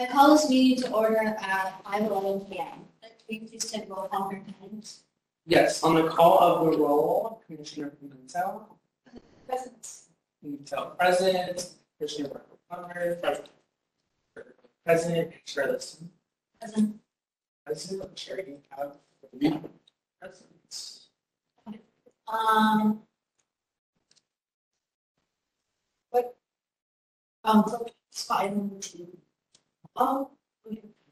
I call this meeting to order at five eleven P M. Can we please take roll call for attendance? Yes, on the call of the roll, Commissioner Pimentel, Present. Pimentel present, Commissioner Connor, present. President, Chair Liston. Present. President, Chair, you have three presidents. Um. What? Um, so five and two. Oh,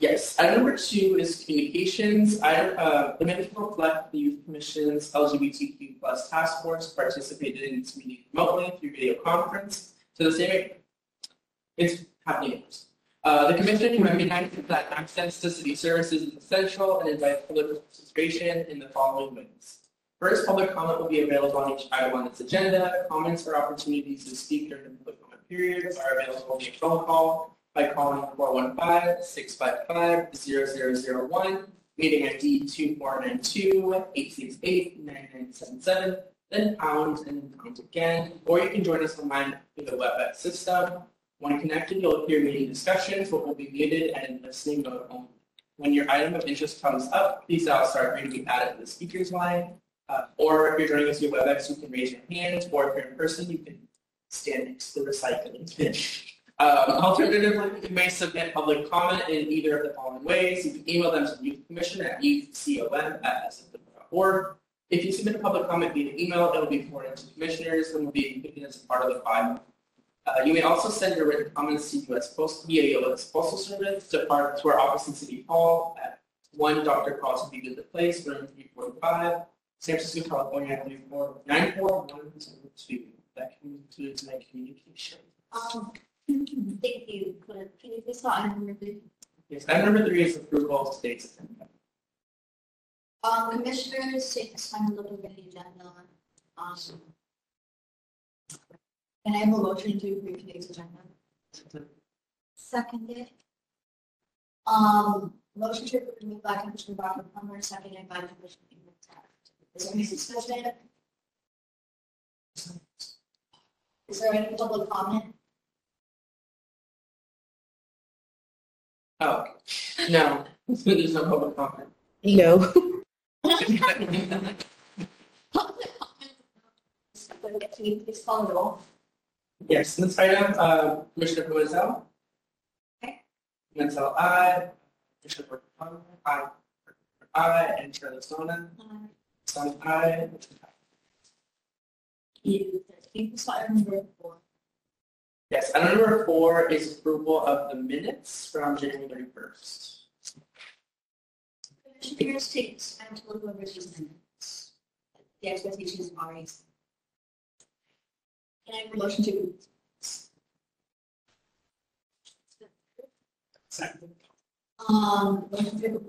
Yes, item number two is communications. I, uh, the minutes reflect the Youth Commission's LGBTQ plus task force participated in this meeting remotely through video conference. So the same, it's happening. Uh, the commission recognizes that access to city services is essential and invites public participation in the following ways. First, public comment will be available on each item on its agenda. Comments or opportunities to speak during the public comment period are available via phone call by calling 415-655-0001, meeting ID 2492-868-9977, then pound and pound again, or you can join us online through the WebEx system. When connected, you'll hear meeting discussions, but will be muted and in listening mode only. When your item of interest comes up, please dial star three to be added to the speakers line. Uh, or if you're joining us via WebEx, you can raise your hand, or if you're in person, you can stand next to the recycling bin. Um, alternatively, you may submit public comment in either of the following ways. You can email them to the Youth Commission at youthcom@sfw.org. If you submit a public comment via email, it will be forwarded to commissioners and will be included as part of the file. Uh, you may also send your written comments to US Post via US Postal Service to, our, to our office in City Hall at 1 Dr. Carlton B. Goodlett Place, room 345, San Francisco, California, 94102. That concludes my communication. um, thank you. Can you please call item number three? Yes, item number three is approval of today's agenda. Um, commissioners, take this time to look over the agenda. Um. Can I have a motion to approve today's agenda? Seconded. Um, motion to approve by Commissioner Barker Plummer, seconded by Commissioner Pimentel. Is there any discussion? Is there any public comment? Oh, no, there's no public comment. No. Public comment. Can you please call the roll? Yes, this item, uh, Commissioner Pimentel. Okay. Pimentel, aye. Commissioner Barton, aye. Aye, and Chair Listona, Listona, aye. You, you can call item number four. Yes, item number four is approval of the minutes from January first. Commissioners, take this time to look over these minutes. The expectations are raised. Can I have a motion to approve? Second. Um, motion to approve.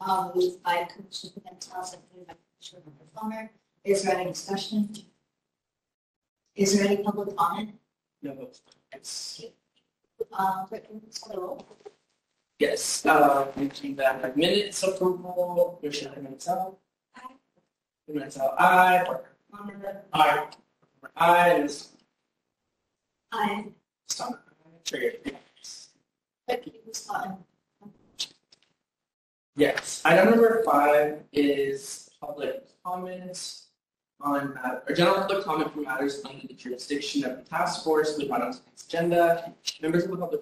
Um, moved by Commissioner Pimentel, seconded by Commissioner Plummer. Is there any discussion? Is there any public comment? No votes. Yes. Um, clerk, can you please call the roll? Yes, uh, we do that minutes approval, Commissioner Pimentel. Aye. Pimentel, aye. Barker, Plummer. Aye. Aye, and Listona, Aye. aye. Chair. Clerk, can you please Yes, item number five is public comment on, matter- or general public comment for matters under the jurisdiction of the task force with on tonight's agenda. Members of the public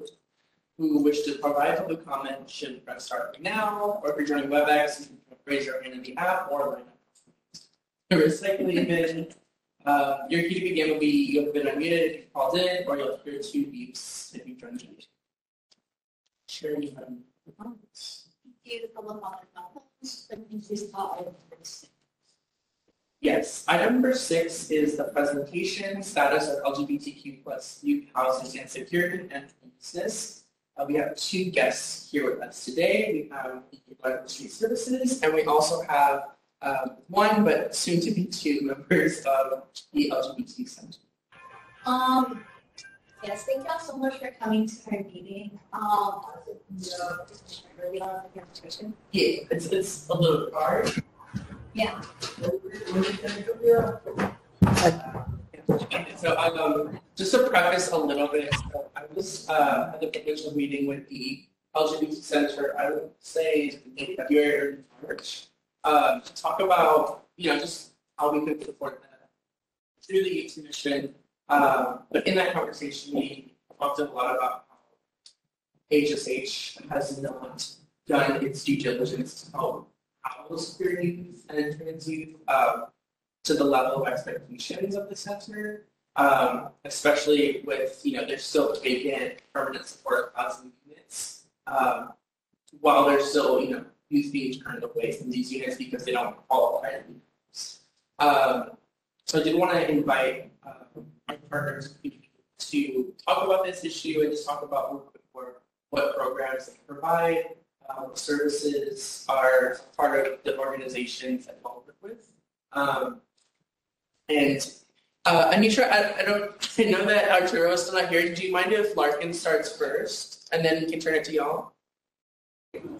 who wish to provide public comment should press start right now, or if you're joining WebEx, you can raise your hand in the app or line up. The Recycling bin, uh, your key to begin will be, you'll been unmuted if you called in, or you'll hear two beeps if you joined. the meeting. You have comments. you, the public comment, you call item number six? Yes, item number six is the presentation status of LGBTQ plus youth housing and security and homelessness. Uh, we have two guests here with us today. We have the United Street Services, and we also have um, one, but soon to be two members of the LGBT Center. Um, yes, thank you all so much for coming to our meeting. Um, no, really on the presentation. Yeah, it's it's a little hard. Yeah. So um, just to preface a little bit, so I was uh, at the of meeting with the LGBT Center, I would say February March, uh, to talk about, you know, just how we could support that through the youth commission. Uh, but in that conversation, we talked a lot about how HSH has not done its due diligence to help queer youth and youth uh, to the level of expectations of the center um, especially with, you know, there's still vacant permanent support housing units, um, while there's still, you know, youth being turned away from these units because they don't qualify. Um, so I did want to invite uh, my partners to talk about this issue and just talk about what programs they provide, what services are part of the organizations that we work with. Um, and uh, Anisha, I, I don't I know that Arturo is still not here. Do you mind if Larkin starts first, and then we can turn it to y'all?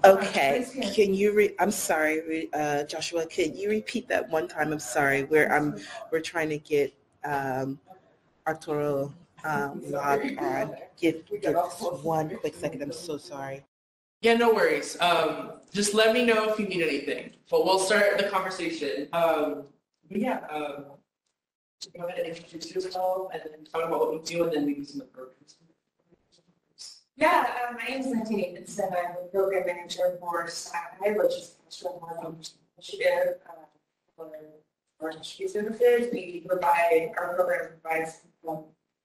Okay, can you re, I'm sorry, re- uh, Joshua, can you repeat that one time? I'm sorry, we're, I'm, we're trying to get, um, Arturo, um, logged on. Give, give one quick second, I'm so sorry. Yeah, no worries. Um, just let me know if you need anything. But we'll start the conversation. Um, but yeah, um, go ahead and introduce yourself, and then talk about what we do, and then maybe some of the programs. Yeah, uh, my name is Nancy Nathanson. I'm the program manager for SACI, which is Harm Initiative uh, for our industry services. We provide, our program provides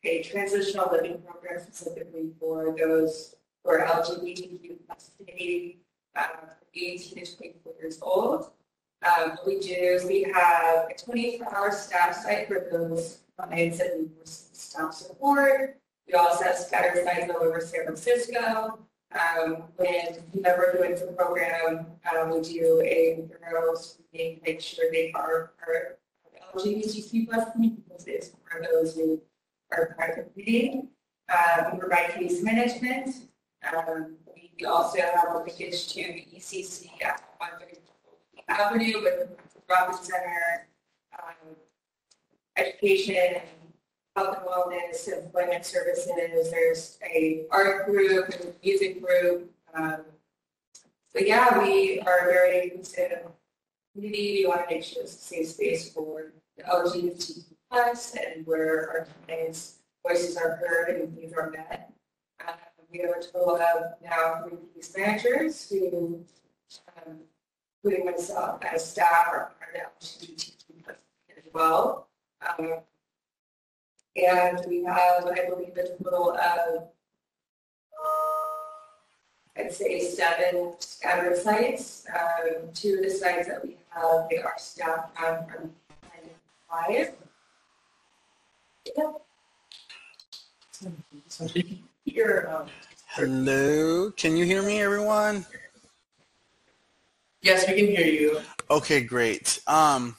a transitional living program specifically for those are LGBTQ community, uh, 18 to 24 years old. Um, we do, we have a 24-hour staff site for those clients that need staff support. We also have scattered sites all over San Francisco. Um, when whoever joins the program, um, we do a thorough screening, make sure they are, are LGBTQ plus because it's for those who are part of the community. Uh, we provide case management. Um, we also have a linkage to the ECC at 130 Avenue with Robin Center, um, education, health and wellness, and employment services. There's a art group and music group. Um, but yeah, we are very inclusive community. We want to make sure it's a safe space for the LGBT plus and where our clients' voices are heard and needs are met. We have a total of now three case managers who um, including myself as staff are part of LGBT as well. Um, and we have, I believe, a total of, I'd say, seven scattered sites. Um, two of the sites that we have, they are staffed um, from five. Yeah. Um, Hello, can you hear me, everyone? yes, we can hear you. Okay, great. Um,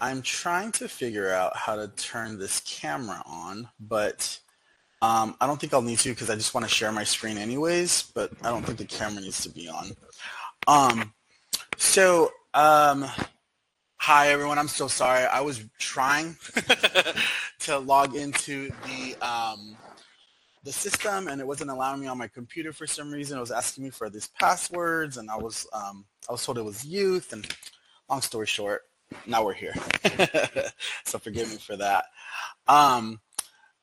I'm trying to figure out how to turn this camera on, but um, I don't think I'll need to because I just want to share my screen anyways, but I don't think the camera needs to be on. Um, so, um, hi everyone, I'm so sorry. I was trying to log into the um, the system and it wasn't allowing me on my computer for some reason. It was asking me for these passwords and I was um, I was told it was youth and long story short, now we're here. so forgive me for that. Um,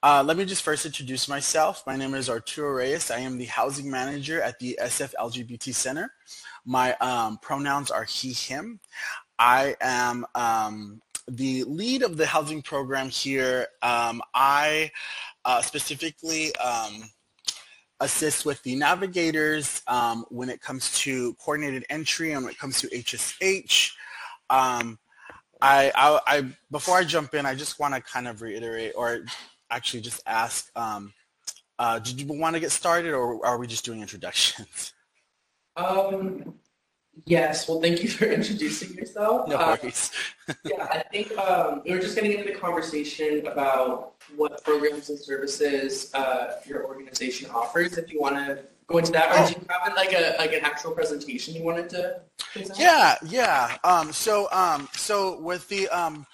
uh, let me just first introduce myself. My name is Arturo Reyes. I am the housing manager at the SF LGBT Center. My um, pronouns are he, him. I am um, the lead of the housing program here. Um, I uh, specifically um, assist with the navigators um, when it comes to coordinated entry and when it comes to HSH. Um, I, I, I, before I jump in, I just want to kind of reiterate or actually just ask, um, uh, did you want to get started or are we just doing introductions? Um, yes, well, thank you for introducing yourself. No Uh, worries. Yeah, I think um, we were just getting into the conversation about what programs and services uh, your organization offers. If you want to go into that, or do you have like a like an actual presentation you wanted to present? Yeah, yeah. Um, so, um, so with the um,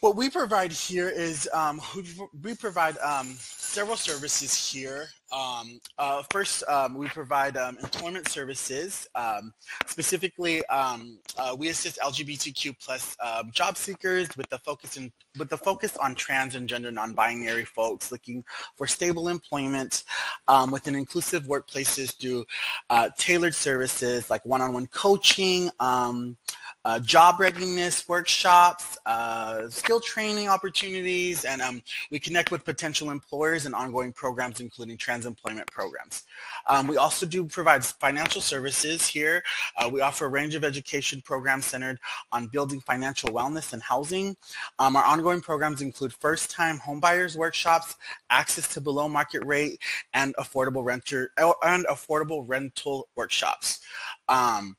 What we provide here is um, we, we provide um, several services here. Um, uh, first, um, we provide um, employment services. Um, specifically, um, uh, we assist LGBTQ plus um, job seekers with the focus in, with the focus on trans and gender non-binary folks looking for stable employment um, within inclusive workplaces through uh, tailored services like one-on-one coaching, uh, job readiness workshops, uh, skill training opportunities, and um, we connect with potential employers and ongoing programs, including trans employment programs. Um, we also do provide financial services here. Uh, we offer a range of education programs centered on building financial wellness and housing. Um, our ongoing programs include first-time homebuyers workshops, access to below market rate, and affordable renter and affordable rental workshops. Um,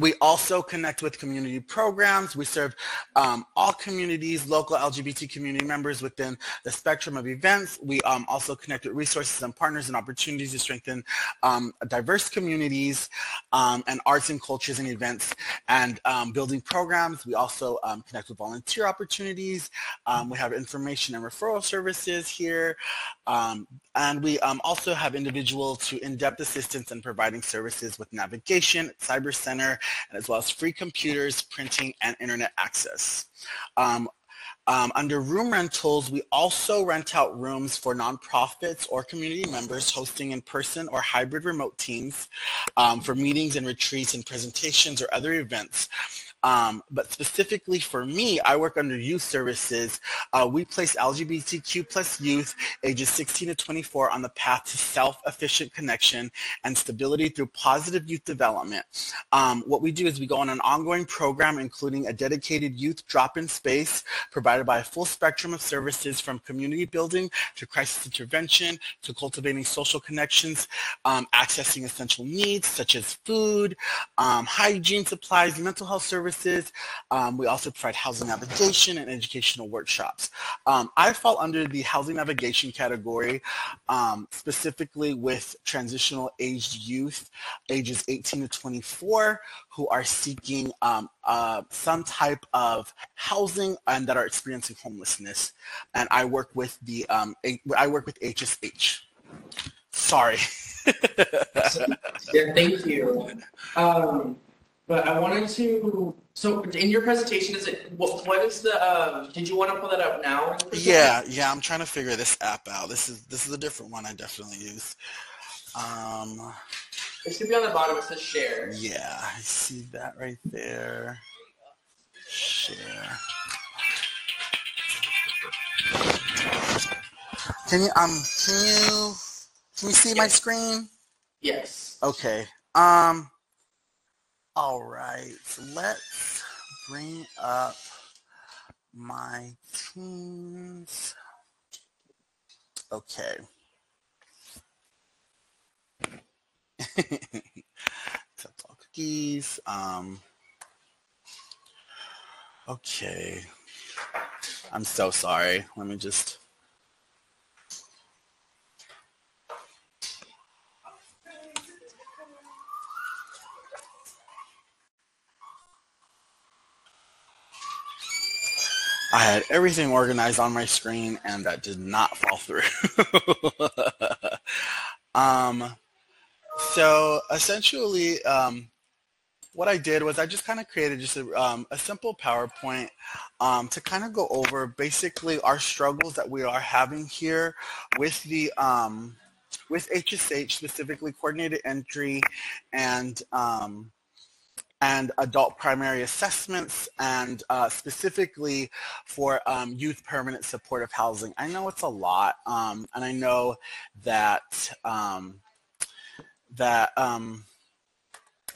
we also connect with community programs. We serve um, all communities, local LGBT community members within the spectrum of events. We um, also connect with resources and partners and opportunities to strengthen um, diverse communities um, and arts and cultures and events and um, building programs. We also um, connect with volunteer opportunities. we have information and referral services here. and we also have individual to in-depth assistance in providing services with navigation, cyber center, and as well as free computers, printing, and internet access. Um, um, under room rentals, we also rent out rooms for nonprofits or community members hosting in-person or hybrid remote teams um, for meetings and retreats and presentations or other events. Um, but specifically for me, I work under youth services. Uh, we place LGBTQ plus youth ages 16 to 24 on the path to self-efficient connection and stability through positive youth development. Um, what we do is we go on an ongoing program including a dedicated youth drop-in space provided by a full spectrum of services from community building to crisis intervention to cultivating social connections, um, accessing essential needs such as food, um, hygiene supplies, mental health services, services. Um, we also provide housing navigation and educational workshops. Um, I fall under the housing navigation category, um, specifically with transitional aged youth, ages 18 to 24, who are seeking um, uh, some type of housing and that are experiencing homelessness. And I work with the um, I work with HSH. Sorry. yeah, thank you. Um, but I wanted to. So in your presentation, is it what? What is the? Um, did you want to pull that up now? Yeah, yeah. I'm trying to figure this app out. This is this is a different one I definitely use. Um, it should be on the bottom. It says share. Yeah, I see that right there. Share. Can you um can you can you see my screen? Yes. Okay. Um all right, let's bring up my teams. Okay. cookies. Um, okay. I'm so sorry. Let me just I had everything organized on my screen and that did not fall through. um, so essentially, um, what I did was I just kind of created just a, um, a simple PowerPoint um, to kind of go over basically our struggles that we are having here with the um, with HSH, specifically coordinated entry and um, and adult primary assessments and uh, specifically for um, youth permanent supportive housing. I know it's a lot um, and I know that um, that um,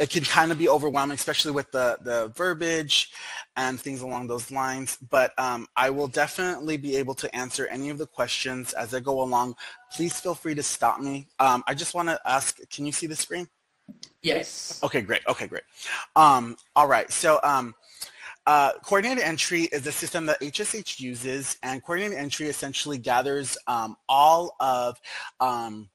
it can kind of be overwhelming, especially with the, the verbiage and things along those lines. But um, I will definitely be able to answer any of the questions as I go along. Please feel free to stop me. Um, I just want to ask, can you see the screen? Yes. Okay, great. Okay, great. Um, all right. So um, uh, coordinated entry is a system that HSH uses, and coordinated entry essentially gathers um, all of um,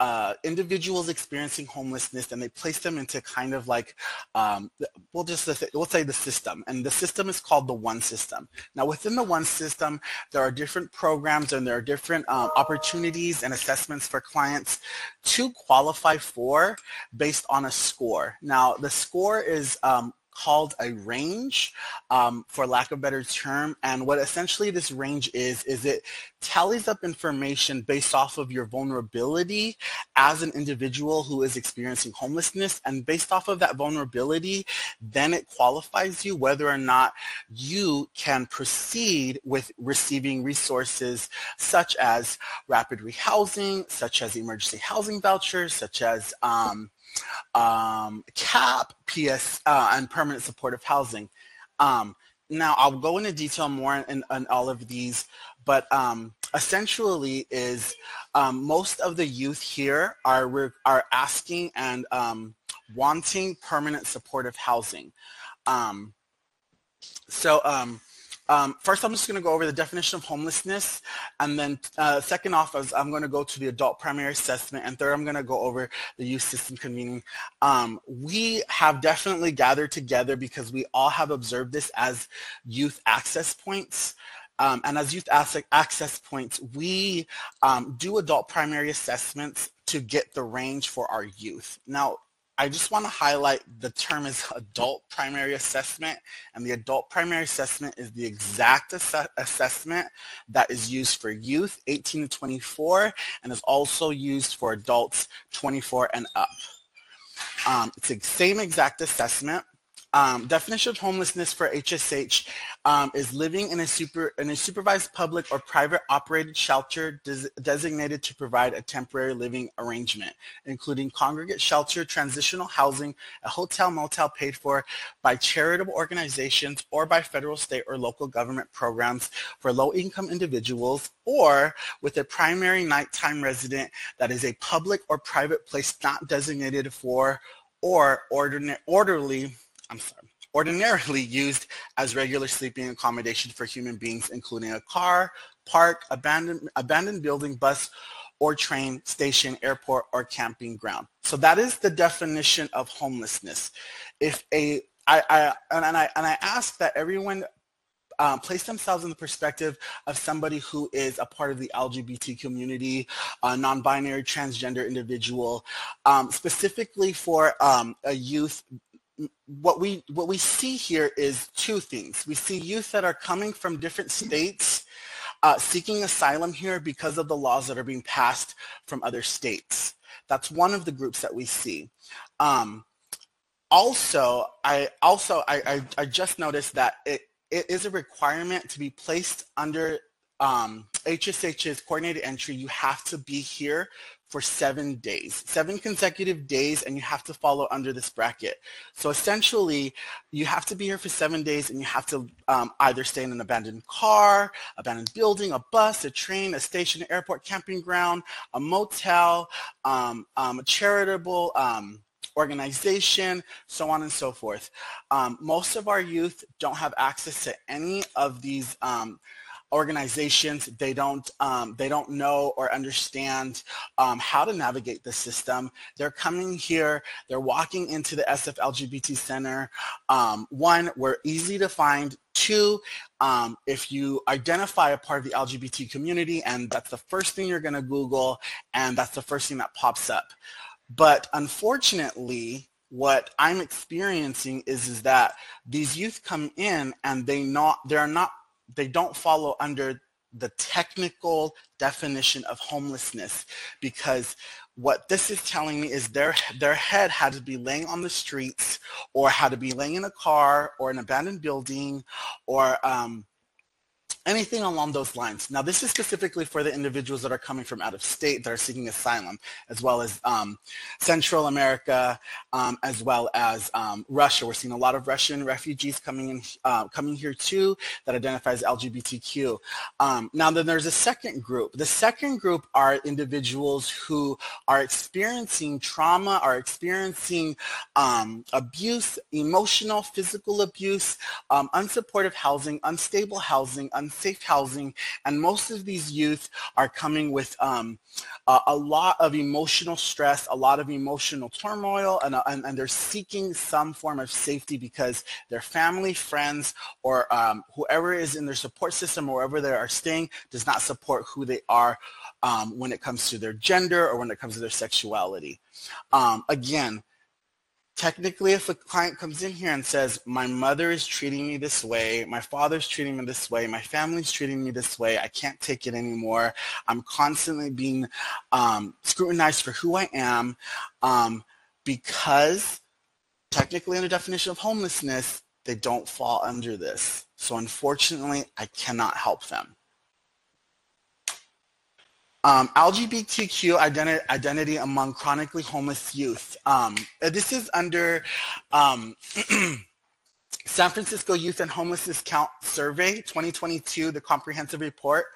uh, individuals experiencing homelessness and they place them into kind of like, um, we'll just, we'll say the system. And the system is called the one system. Now within the one system, there are different programs and there are different um, opportunities and assessments for clients to qualify for based on a score. Now the score is um, called a range, um, for lack of a better term. And what essentially this range is, is it tallies up information based off of your vulnerability as an individual who is experiencing homelessness. And based off of that vulnerability, then it qualifies you whether or not you can proceed with receiving resources such as rapid rehousing, such as emergency housing vouchers, such as um, um, CAP, PS, uh, and permanent supportive housing. Um, now, I'll go into detail more in, in all of these, but um, essentially is um, most of the youth here are, are asking and um, wanting permanent supportive housing. Um, so um, first, I'm just going to go over the definition of homelessness. And then uh, second off, is I'm going to go to the adult primary assessment. And third, I'm going to go over the youth system convening. Um, we have definitely gathered together because we all have observed this as youth access points. Um, and as youth access points, we um, do adult primary assessments to get the range for our youth. Now, I just want to highlight the term is adult primary assessment and the adult primary assessment is the exact ass assessment that is used for youth 18 to 24 and is also used for adults 24 and up. Um, it's the same exact assessment. Um, definition of homelessness for HSH um, is living in a, super, in a supervised public or private operated shelter des designated to provide a temporary living arrangement, including congregate shelter, transitional housing, a hotel, motel paid for by charitable organizations or by federal, state, or local government programs for low-income individuals or with a primary nighttime resident that is a public or private place not designated for or orderly I'm sorry, ordinarily used as regular sleeping accommodation for human beings, including a car, park, abandoned, abandoned building, bus, or train station, airport, or camping ground. So that is the definition of homelessness. If a I, I and I and I ask that everyone um, place themselves in the perspective of somebody who is a part of the LGBT community, a non-binary transgender individual, um, specifically for um, a youth what we what we see here is two things. We see youth that are coming from different states uh, seeking asylum here because of the laws that are being passed from other states. That's one of the groups that we see. Um, also, I also I, I, I, just noticed that it, it is a requirement to be placed under um, HSH's coordinated entry. You have to be here for seven days, seven consecutive days, and you have to follow under this bracket. So essentially, you have to be here for seven days, and you have to um, either stay in an abandoned car, abandoned building, a bus, a train, a station, airport, camping ground, a motel, um, um, a charitable um, organization, so on and so forth. Um, most of our youth don't have access to any of these um, organizations they don't um, they don't know or understand um, how to navigate the system. They're coming here they're walking into the sf lgbt center um, one we're easy to find two um, if you identify a part of the lgbt community and that's the first thing you're going to google and that's the first thing that pops up. But unfortunately what I'm experiencing is, is that these youth come in and they not they're not they don't follow under the technical definition of homelessness because what this is telling me is their their head had to be laying on the streets or had to be laying in a car or an abandoned building or um, anything along those lines. Now, this is specifically for the individuals that are coming from out of state that are seeking asylum, as well as um, Central America, um, as well as um, Russia. We're seeing a lot of Russian refugees coming in, uh, coming here too, that identifies LGBTQ. Um, now, then there's a second group. The second group are individuals who are experiencing trauma, are experiencing um, abuse, emotional, physical abuse, um, unsupportive housing, unstable housing, un unsafe housing, and most of these youth are coming with um, a, a, lot of emotional stress, a lot of emotional turmoil, and, uh, and, and, they're seeking some form of safety because their family, friends, or um, whoever is in their support system or wherever they are staying does not support who they are um, when it comes to their gender or when it comes to their sexuality. Um, again, technically if a client comes in here and says, my mother is treating me this way, my father's treating me this way, my family's treating me this way, I can't take it anymore, I'm constantly being um, scrutinized for who I am um, because technically in the definition of homelessness, they don't fall under this. So unfortunately, I cannot help them. Um, LGBTQ identi identity among chronically homeless youth. Um, this is under um, San Francisco Youth and Homelessness Count Survey 2022, the comprehensive report.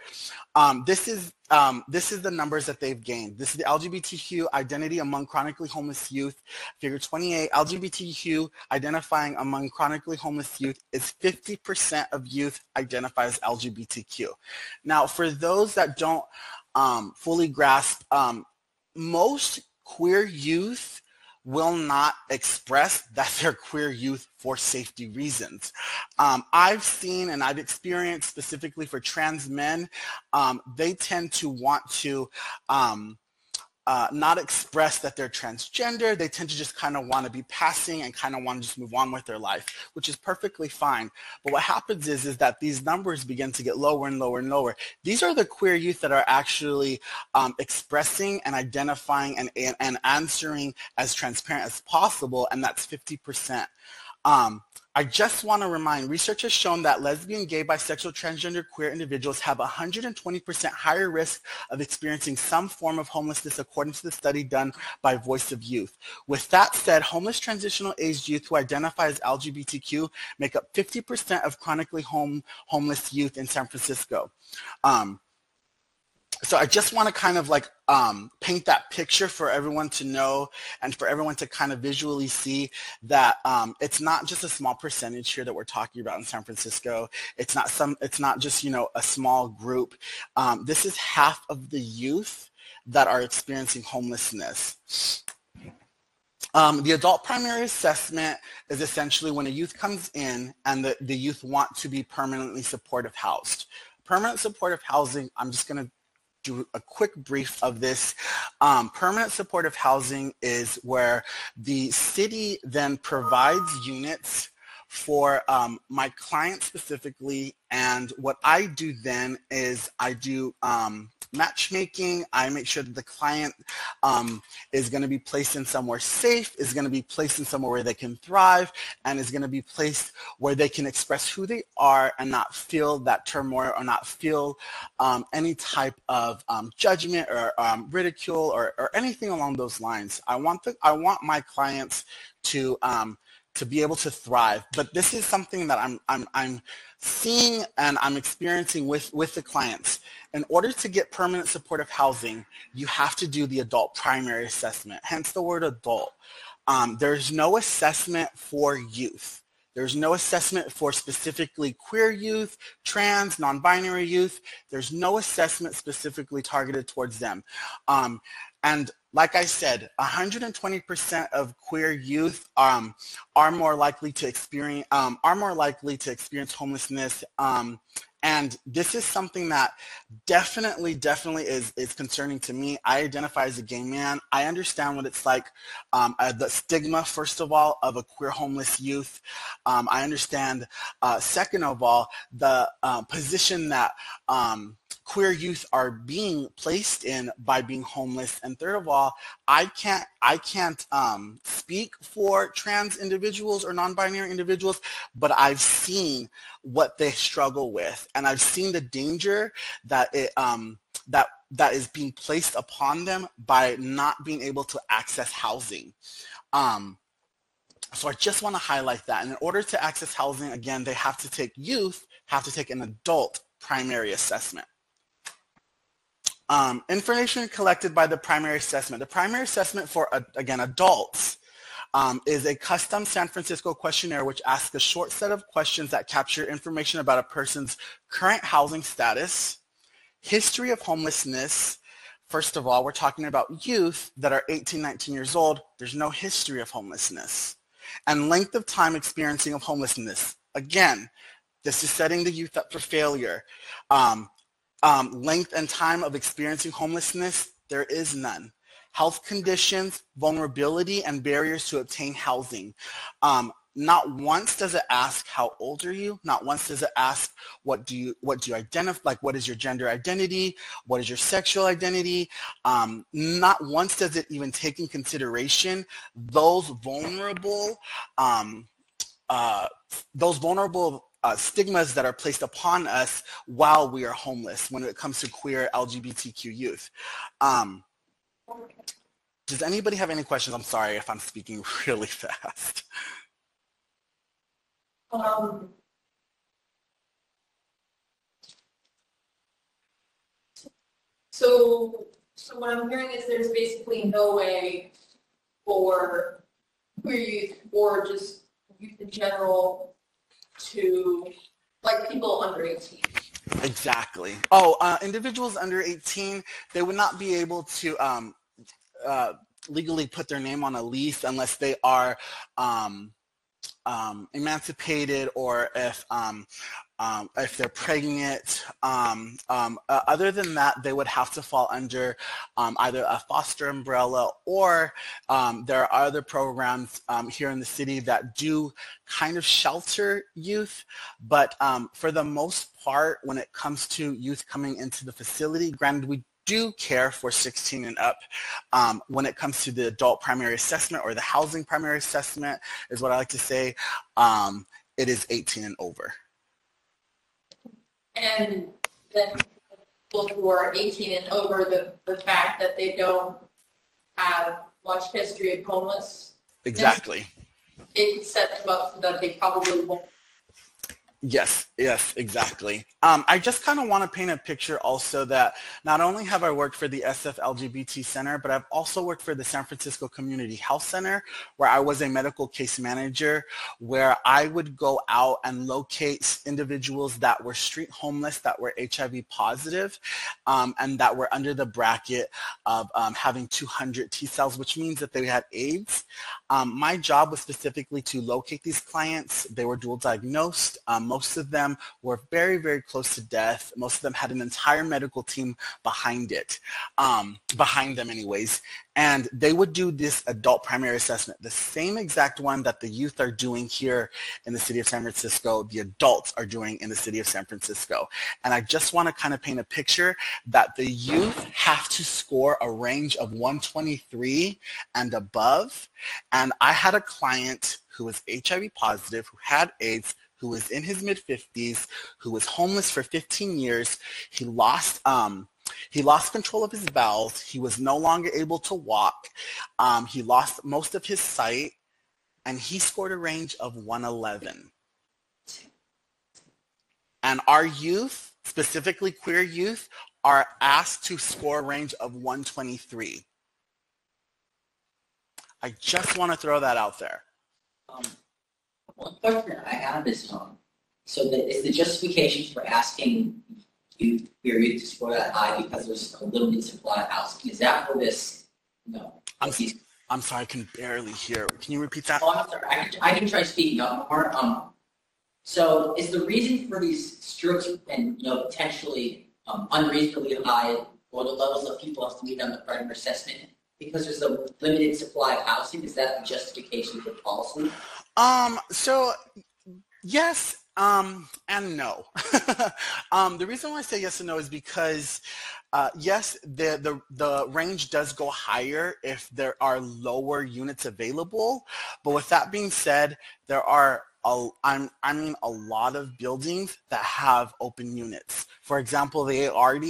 Um, this is um, this is the numbers that they've gained. This is the LGBTQ identity among chronically homeless youth. Figure 28, LGBTQ identifying among chronically homeless youth is 50% of youth identify as LGBTQ. Now, for those that don't um, fully grasp. Um, most queer youth will not express that they're queer youth for safety reasons. Um, I've seen and I've experienced specifically for trans men, um, they tend to want to um, uh, not express that they're transgender. They tend to just kind of want to be passing and kind of want to just move on with their life, which is perfectly fine. But what happens is, is that these numbers begin to get lower and lower and lower. These are the queer youth that are actually um, expressing and identifying and, and, and answering as transparent as possible, and that's 50%. Um, I just want to remind, research has shown that lesbian, gay, bisexual, transgender, queer individuals have 120% higher risk of experiencing some form of homelessness according to the study done by Voice of Youth. With that said, homeless transitional aged youth who identify as LGBTQ make up 50% of chronically home, homeless youth in San Francisco. Um, so I just want to kind of like um, paint that picture for everyone to know and for everyone to kind of visually see that um, it's not just a small percentage here that we're talking about in San Francisco. It's not some. It's not just you know a small group. Um, this is half of the youth that are experiencing homelessness. Um, the adult primary assessment is essentially when a youth comes in and the, the youth want to be permanently supportive housed. Permanent supportive housing, I'm just going to do a quick brief of this. Um, permanent supportive housing is where the city then provides units for um, my client specifically. And what I do then is I do um, matchmaking. I make sure that the client um, is going to be placed in somewhere safe, is going to be placed in somewhere where they can thrive, and is going to be placed where they can express who they are and not feel that turmoil or not feel um, any type of um, judgment or um, ridicule or, or, anything along those lines. I want the I want my clients to um, to be able to thrive. But this is something that I'm, I'm, I'm seeing and I'm experiencing with, with the clients. In order to get permanent supportive housing, you have to do the adult primary assessment, hence the word adult. Um, there's no assessment for youth. There's no assessment for specifically queer youth, trans, non-binary youth. There's no assessment specifically targeted towards them. Um, and like I said, 120% of queer youth um, are more likely to experience um, are more likely to experience homelessness um, and this is something that definitely, definitely is, is concerning to me. I identify as a gay man. I understand what it's like, um, uh, the stigma, first of all, of a queer homeless youth. Um, I understand, uh, second of all, the uh, position that um, queer youth are being placed in by being homeless. And third of all, I can't I can't um, speak for trans individuals or non-binary individuals, but I've seen what they struggle with, and I've seen the danger that it um, that that is being placed upon them by not being able to access housing. Um, so I just want to highlight that. And in order to access housing, again, they have to take youth, have to take an adult primary assessment. Um, information collected by the primary assessment. The primary assessment for, uh, again, adults um, is a custom San Francisco questionnaire which asks a short set of questions that capture information about a person's current housing status, history of homelessness. First of all, we're talking about youth that are 18, 19 years old. There's no history of homelessness. And length of time experiencing of homelessness. Again, this is setting the youth up for failure. Um, um, length and time of experiencing homelessness, there is none. Health conditions, vulnerability, and barriers to obtain housing. Um, not once does it ask how old are you? Not once does it ask what do you what do you identify like what is your gender identity? What is your sexual identity? Um, not once does it even take in consideration those vulnerable um, uh, those vulnerable uh, stigmas that are placed upon us while we are homeless when it comes to queer lgbtq youth um, does anybody have any questions i'm sorry if i'm speaking really fast Um. So, so what I'm hearing is there's basically no way for queer youth or just youth in general to, like people under eighteen. Exactly. Oh, uh, individuals under 18, they would not be able to um, uh, legally put their name on a lease unless they are um, um, emancipated or if um, um, if they're pregnant. Um, um, uh, other than that, they would have to fall under um, either a foster umbrella or um, there are other programs um, here in the city that do kind of shelter youth. But um, for the most part, when it comes to youth coming into the facility, granted, we do care for 16 and up um, when it comes to the adult primary assessment or the housing primary assessment is what I like to say. Um, it is 18 and over. And then people who are 18 and over, the, the fact that they don't have much history of homeless, Exactly. it can set them up so that they probably won't. Yes, yes, exactly. Um, I just kind of want to paint a picture also that not only have I worked for the SF LGBT Center, but I've also worked for the San Francisco Community Health Center, where I was a medical case manager, where I would go out and locate individuals that were street homeless, that were HIV positive, um, and that were under the bracket of um, having 200 T cells, which means that they had AIDS. Um, my job was specifically to locate these clients. They were dual diagnosed. Um, most of them were very, very close to death. Most of them had an entire medical team behind it, um, behind them anyways. And they would do this adult primary assessment, the same exact one that the youth are doing here in the city of San Francisco, the adults are doing in the city of San Francisco. And I just want to kind of paint a picture that the youth have to score a range of 123 and above. And I had a client who was HIV positive, who had AIDS, who was in his mid 50s, who was homeless for 15 years. He lost um, he lost control of his bowels. He was no longer able to walk. Um, he lost most of his sight, and he scored a range of 111. And our youth, specifically queer youth, are asked to score a range of 123. I just want to throw that out there. Um, One question I have is, um, so the, is the justification for asking you, youth to score that high because there's a limited supply of housing? Is that for this? No. I'm, I'm sorry, I can barely hear. Can you repeat that? Oh, I'm sorry, I can, I can try speaking up more. Um, so is the reason for these strict and, you know, potentially um, unreasonably high quota levels of people have to meet on the primary assessment because there's a limited supply of housing? Is that the justification for policy? Um, so yes, um, and no. um, the reason why I say yes and no is because uh, yes, the, the, the range does go higher if there are lower units available. But with that being said, there are a, I'm, I mean a lot of buildings that have open units. For example, the ARD,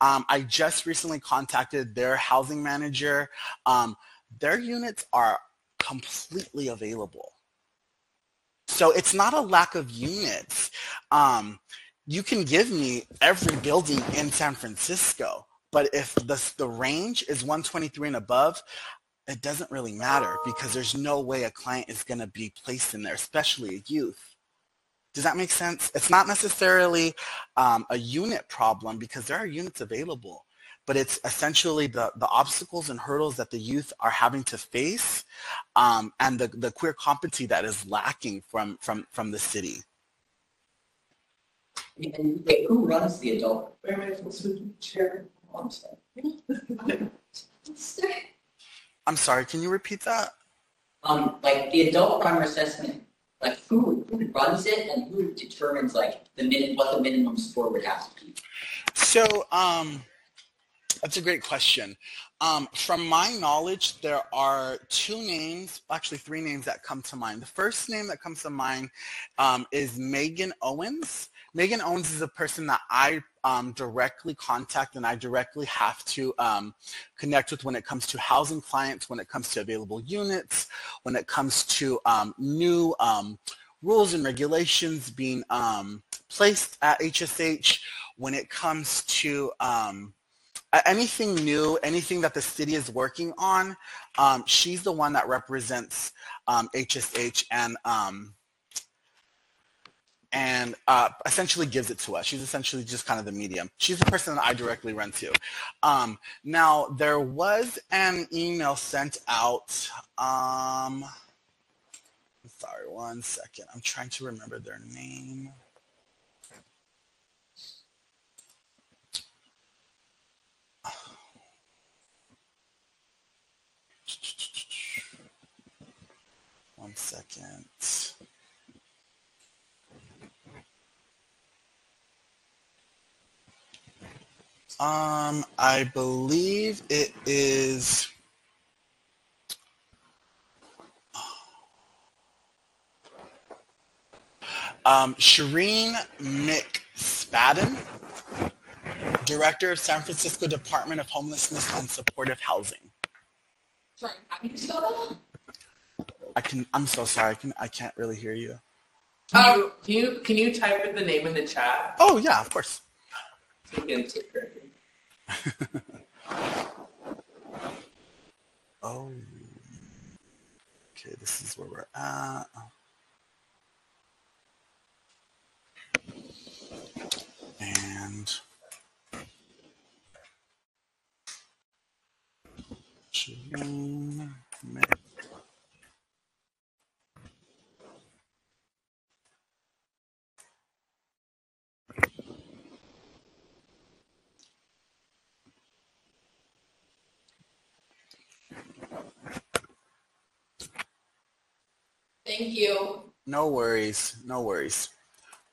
um, I just recently contacted their housing manager. Um, their units are completely available. So it's not a lack of units. Um, you can give me every building in San Francisco, but if the, the range is 123 and above, it doesn't really matter because there's no way a client is going to be placed in there, especially a youth. Does that make sense? It's not necessarily um, a unit problem because there are units available, but it's essentially the, the obstacles and hurdles that the youth are having to face um, and the, the queer competency that is lacking from, from, from the city. And who runs the adult? Chair. I'm sorry, can you repeat that? Um, like the adult primary assessment, like who, who runs it and who determines like the minute, what the minimum score would have to be? So um, that's a great question. Um, from my knowledge, there are two names, actually three names that come to mind. The first name that comes to mind um, is Megan Owens. Megan Owens is a person that I um, directly contact and I directly have to um, connect with when it comes to housing clients, when it comes to available units, when it comes to um, new um, rules and regulations being placed at HSH, when it comes to anything new, anything that the city is working on, she's the one that represents HSH and and uh, essentially gives it to us. She's essentially just kind of the medium. She's the person that I directly run to. Um, now, there was an email sent out. Um, sorry, one second. I'm trying to remember their name. Second. Um, I believe it is. Um, Shireen McSpadden, Director of San Francisco Department of Homelessness and Supportive Housing. Sorry, how do you spell I can. I'm so sorry. I can. I can't really hear you. Um, can you can you type in the name in the chat? Oh yeah, of course. So we can take care of it. oh. Okay, this is where we're at. And June, May. Thank you. No worries. No worries.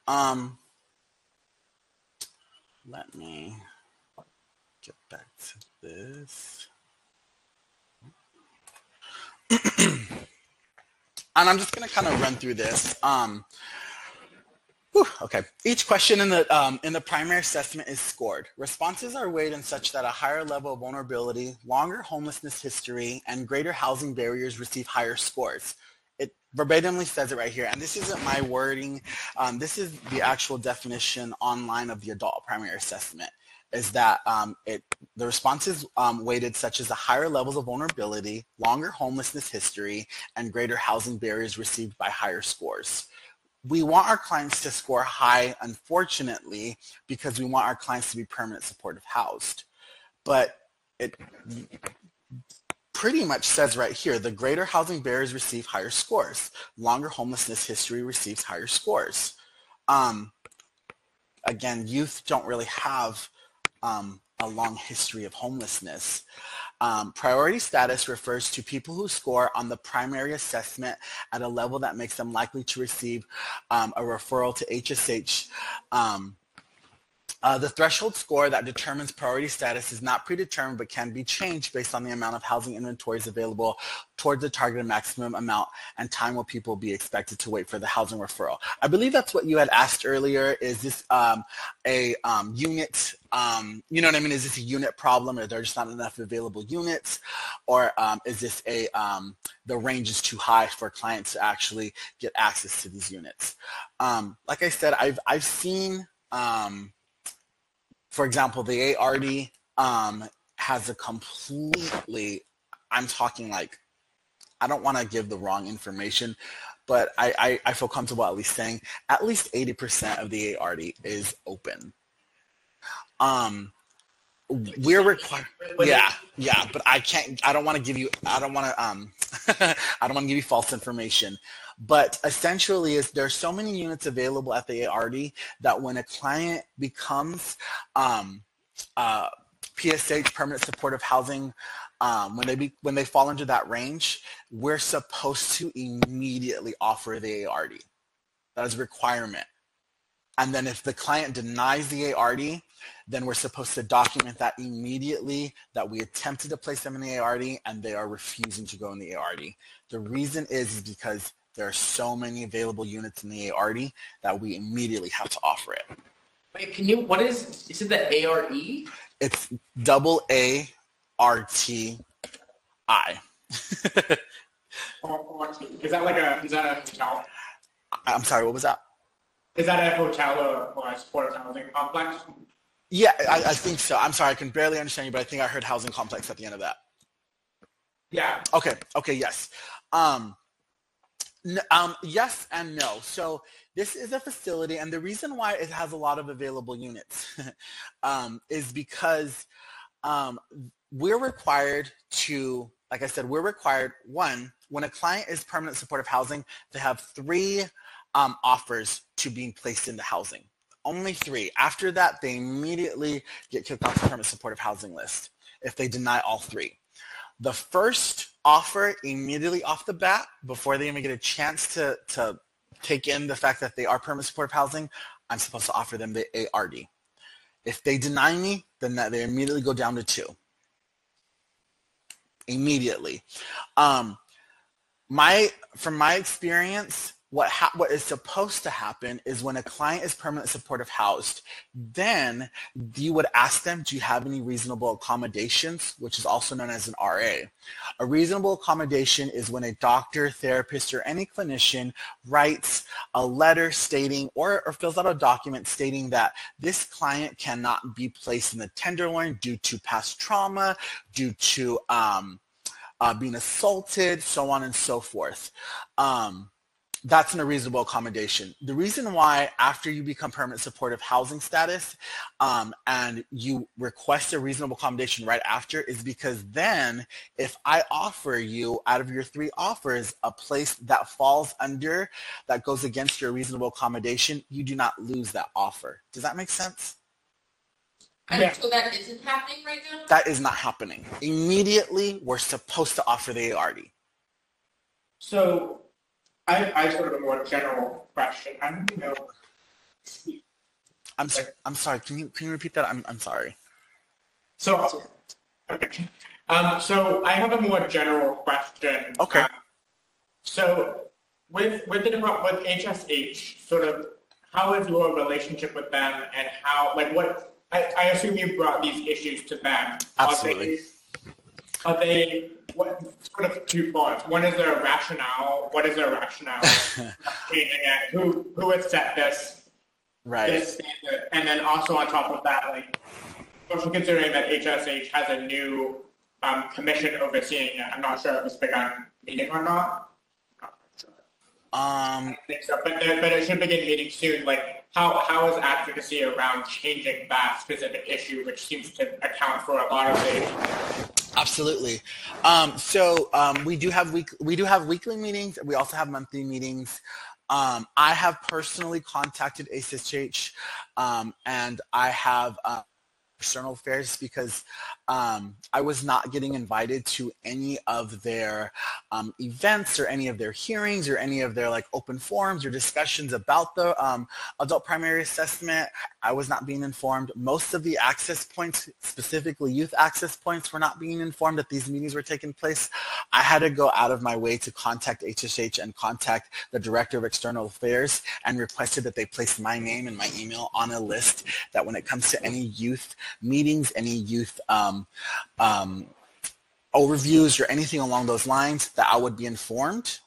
Um, let me get back to this. and I'm just going to kind of run through this. Um, whew, okay. Each question in the, um, in the primary assessment is scored. Responses are weighed in such that a higher level of vulnerability, longer homelessness history, and greater housing barriers receive higher scores it verbatimly says it right here, and this isn't my wording. Um, this is the actual definition online of the adult primary assessment. Is that um, it? The responses um, weighted such as the higher levels of vulnerability, longer homelessness history, and greater housing barriers received by higher scores. We want our clients to score high, unfortunately, because we want our clients to be permanent supportive housed. But it pretty much says right here, the greater housing barriers receive higher scores. Longer homelessness history receives higher scores. Um, again, youth don't really have um, a long history of homelessness. Um, priority status refers to people who score on the primary assessment at a level that makes them likely to receive um, a referral to HSH um, uh, the threshold score that determines priority status is not predetermined but can be changed based on the amount of housing inventories available towards the targeted maximum amount and time will people be expected to wait for the housing referral. I believe that's what you had asked earlier. Is this um, a um, unit, um, you know what I mean? Is this a unit problem or there's just not enough available units? Or um, is this a, um, the range is too high for clients to actually get access to these units? Um, like I said, I've, I've seen for example, the ARD um, has a completely, I'm talking like, I don't want to give the wrong information, but I, I, I feel comfortable at least saying at least 80% of the ARD is open. Um, we're required. Yeah, yeah, but I can't. I don't want to give you. I don't want to. Um, I don't want to give you false information. But essentially, is there's so many units available at the ARD that when a client becomes um, uh, PSH, permanent supportive housing, um, when they be, when they fall into that range, we're supposed to immediately offer the ARD. That is a requirement. And then if the client denies the ARD, then we're supposed to document that immediately that we attempted to place them in the ARD and they are refusing to go in the ARD. The reason is, is because there are so many available units in the ARD that we immediately have to offer it. Wait, can you, what is, is it the ARE? It's double A R T I. Is that like a, is that a hotel? I'm sorry, what was that? Is that a hotel or, or a supportive housing complex? Yeah, I, I think so. I'm sorry, I can barely understand you, but I think I heard housing complex at the end of that. Yeah, Okay, okay, yes. Um, um, yes and no. So this is a facility, and the reason why it has a lot of available units um, is because um, we're required to, like I said, we're required, one, when a client is permanent supportive housing, they have three um, offers to being placed into housing. Only three. After that, they immediately get kicked off the permanent supportive housing list if they deny all three. The first offer immediately off the bat, before they even get a chance to, to take in the fact that they are permanent supportive housing, I'm supposed to offer them the ARD. If they deny me, then that they immediately go down to two. Immediately. Um, my from my experience, what ha- what is supposed to happen is when a client is permanent supportive housed, then you would ask them, do you have any reasonable accommodations, which is also known as an RA. A reasonable accommodation is when a doctor, therapist, or any clinician writes a letter stating or, or fills out a document stating that this client cannot be placed in the tenderloin due to past trauma, due to um, uh, being assaulted, so on and so forth. Um, that's an unreasonable accommodation. The reason why after you become permanent supportive housing status um, and you request a reasonable accommodation right after is because then if I offer you out of your three offers a place that falls under, that goes against your reasonable accommodation, you do not lose that offer. Does that make sense? And so that isn't happening right now? That is not happening. Immediately, we're supposed to offer the ARD. so I, I sort of a more general question. I don't know. I'm, s- I'm sorry. Can you, can you repeat that? I'm, I'm sorry. So, okay. Um, so I have a more general question. Okay. Uh, so with, with the, with HSH, sort of, how is your relationship with them and how, like what, I, I assume you brought these issues to them. Absolutely. Are they, are they what, sort of two parts? One is their rationale, what is their rationale? Changing it, who, who has set this? Right. this standard. And then also on top of that, like, especially considering that HSH has a new um, commission overseeing it, I'm not sure if it's begun meeting or not. Um, so, but, there- but it should begin meeting soon. Like, how, how is advocacy around changing that specific issue, which seems to account for a lot of the Absolutely. Um, so um, we do have week we do have weekly meetings. We also have monthly meetings. Um, I have personally contacted ACSH, um, and I have uh, external affairs because um, I was not getting invited to any of their um, events or any of their hearings or any of their like open forums or discussions about the um, adult primary assessment. I was not being informed. Most of the access points, specifically youth access points, were not being informed that these meetings were taking place. I had to go out of my way to contact HSH and contact the Director of External Affairs and requested that they place my name and my email on a list that when it comes to any youth meetings, any youth um, um, overviews or anything along those lines, that I would be informed.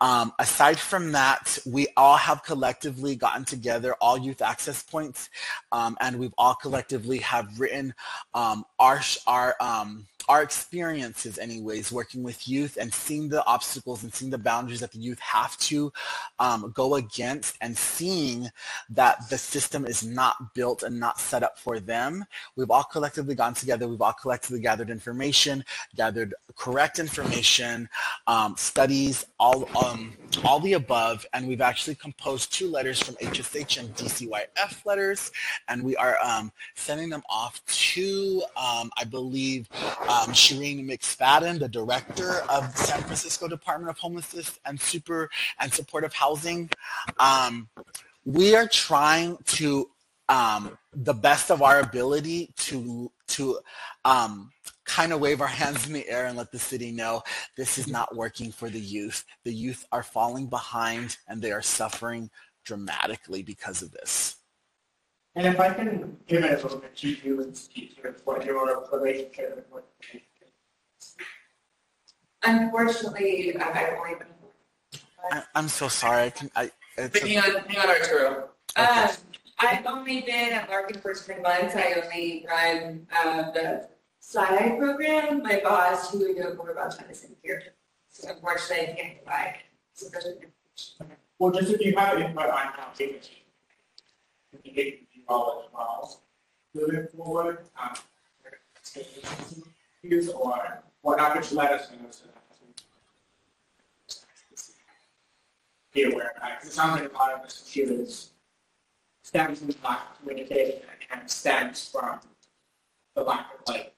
Um, aside from that, we all have collectively gotten together, all youth access points, um, and we've all collectively have written um, our, our, um, our experiences anyways working with youth and seeing the obstacles and seeing the boundaries that the youth have to um, go against and seeing that the system is not built and not set up for them. We've all collectively gone together. We've all collectively gathered information gathered correct information um, studies all um, all the above. And we've actually composed two letters from hsh and dcyf letters. And we are um, sending them off to um, i believe um, Shireen McSpadden, the director of San Francisco Department of Homelessness and Super and Supportive Housing. Um, we are trying to um, the best of our ability to to um, kind of wave our hands in the air and let the city know this is not working for the youth. The youth are falling behind and they are suffering dramatically because of this. And if I can give it a little bit to you and speak to what your relationship with. Unfortunately, I- I've only been. I, I'm so sorry. I can I. It's a- Hang on, hang on, Arturo. Um, I've only been at Larkin for three months. I only run, uh, the side program. My boss, who would know more about that, isn't here. So unfortunately, I can't provide sufficient information. Well, just if you have input on how to as well. Moving forward, um. Or whatnot, which let us know so. Be aware of that, because it sounds like a lot of this issue is stems from lack of communication and stems from the lack of like.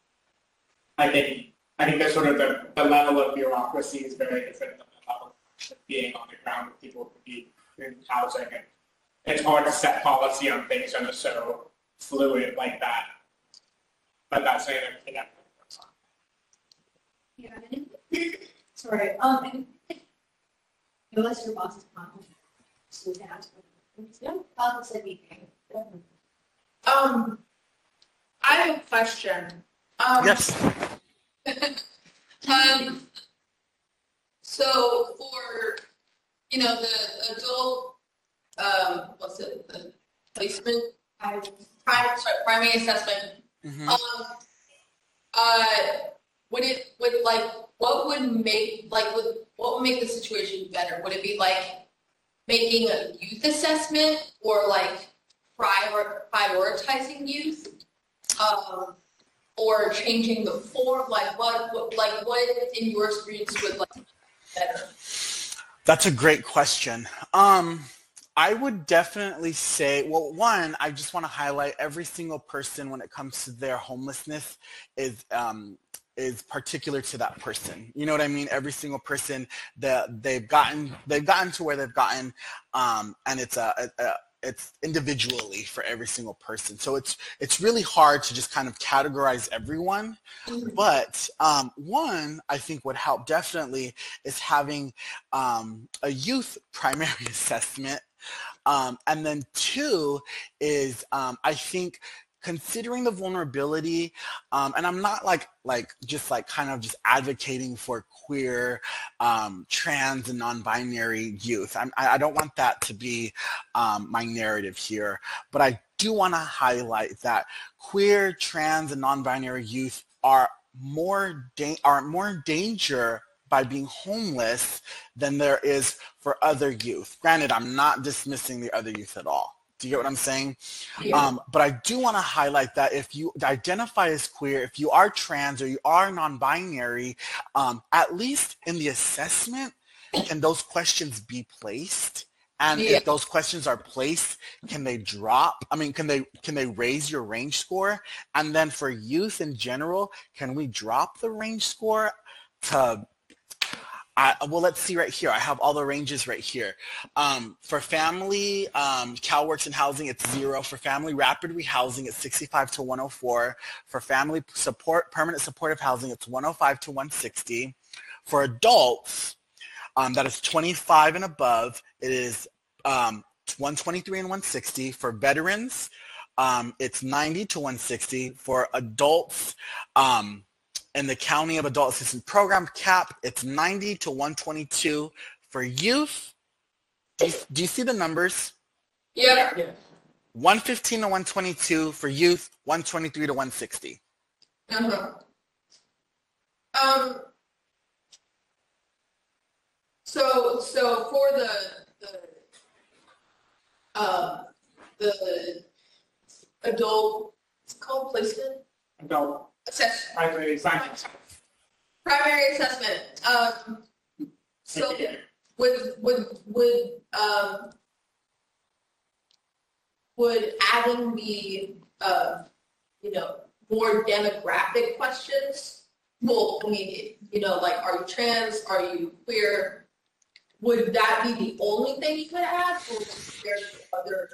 I think, I think that sort of the, the level of bureaucracy is very different than the level of being on the ground with people who in housing and it's hard to set policy on things that are so fluid like that. But that's saying everything. Yeah, Sorry, um, and unless your boss is confident, so that's. Yeah, Bob said we. Um, I have a question. Um, yes. Um, so for, you know, the adult, um, what's it, the placement, I, sorry, primary assessment, Mhm. um, uh, would it, would like, what would make, like, would, what would make the situation better? Would it be like making a youth assessment or like prior, prioritizing youth? Um, or changing the form, like what, what, like what in your experience would like better? That's a great question. Um, I would definitely say, well, one, I just want to highlight every single person when it comes to their homelessness is um, is particular to that person. You know what I mean? Every single person that they've gotten, they've gotten to where they've gotten, um, and it's a, a, a it's individually for every single person. So it's it's really hard to just kind of categorize everyone. But um, one, I think would help definitely is having um, a youth primary assessment. Um, and then two is um, I think considering the vulnerability um, and i'm not like like just like kind of just advocating for queer um, trans and non-binary youth I'm, i don't want that to be um, my narrative here but i do want to highlight that queer trans and non-binary youth are more da- are more in danger by being homeless than there is for other youth granted i'm not dismissing the other youth at all do you get what I'm saying? Um, but I do want to highlight that if you identify as queer, if you are trans or you are non-binary, um, at least in the assessment, can those questions be placed? And Yeah. if those questions are placed, can they drop? I mean, can they can they raise your range score? And then for youth in general, can we drop the range score to I, well, let's see right here. I have all the ranges right here. Um, for family, um, CalWorks and housing, it's zero. For family rapid rehousing, it's 65 to 104. For family support, permanent supportive housing, it's 105 to 160. For adults, um, that is 25 and above, it is um, 123 and 160. For veterans, um, it's 90 to 160. For adults, um, in the County of Adult Assistance Program CAAP, it's 90 to 122. For youth, do you, do you see the numbers? Yeah. 115 to 122 for youth, 123 to 160. Uh-huh. Um. So, so for the, the, um, the adult, it's called placement, Adult assess, primary science. primary assessment, um, so would, would, would, um, would adding the, uh, you know, more demographic questions, well, I mean, you know, like, are you trans, are you queer? Would that be the only thing you could add, or there other,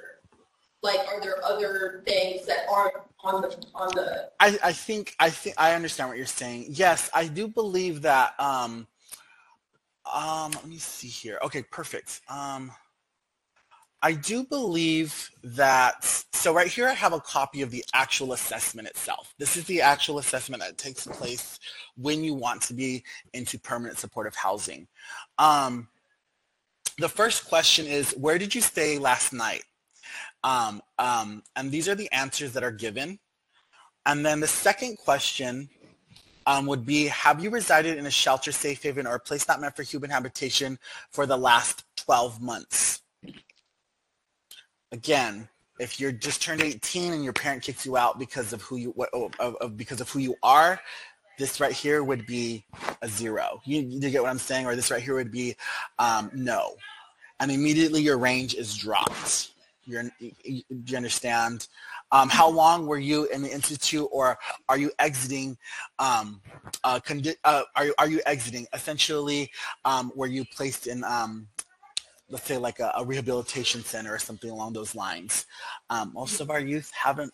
like, are there other things that aren't on the, on the, I, I think I think I understand what you're saying. Yes, I do believe that. Um, um, let me see here. Okay, perfect. Um, I do believe that. So right here, I have a copy of the actual assessment itself. This is the actual assessment that takes place when you want to be into permanent supportive housing. Um, the first question is, where did you stay last night? Um, um, and these are the answers that are given. And then the second question um, would be, have you resided in a shelter, safe haven, or a place not meant for human habitation for the last 12 months? Again, if you're just turned 18 and your parent kicks you out because of who you what, of, of, because of who you are, this right here would be a zero. You, you get what I'm saying? Or this right here would be um, no. And immediately your range is dropped. You're, you, understand? Um, how long were you in the institute, or are you exiting? Um, uh, condi- uh, are you are you exiting? Essentially, um, were you placed in, um, let's say, like a, a, rehabilitation center or something along those lines? Um, most of our youth haven't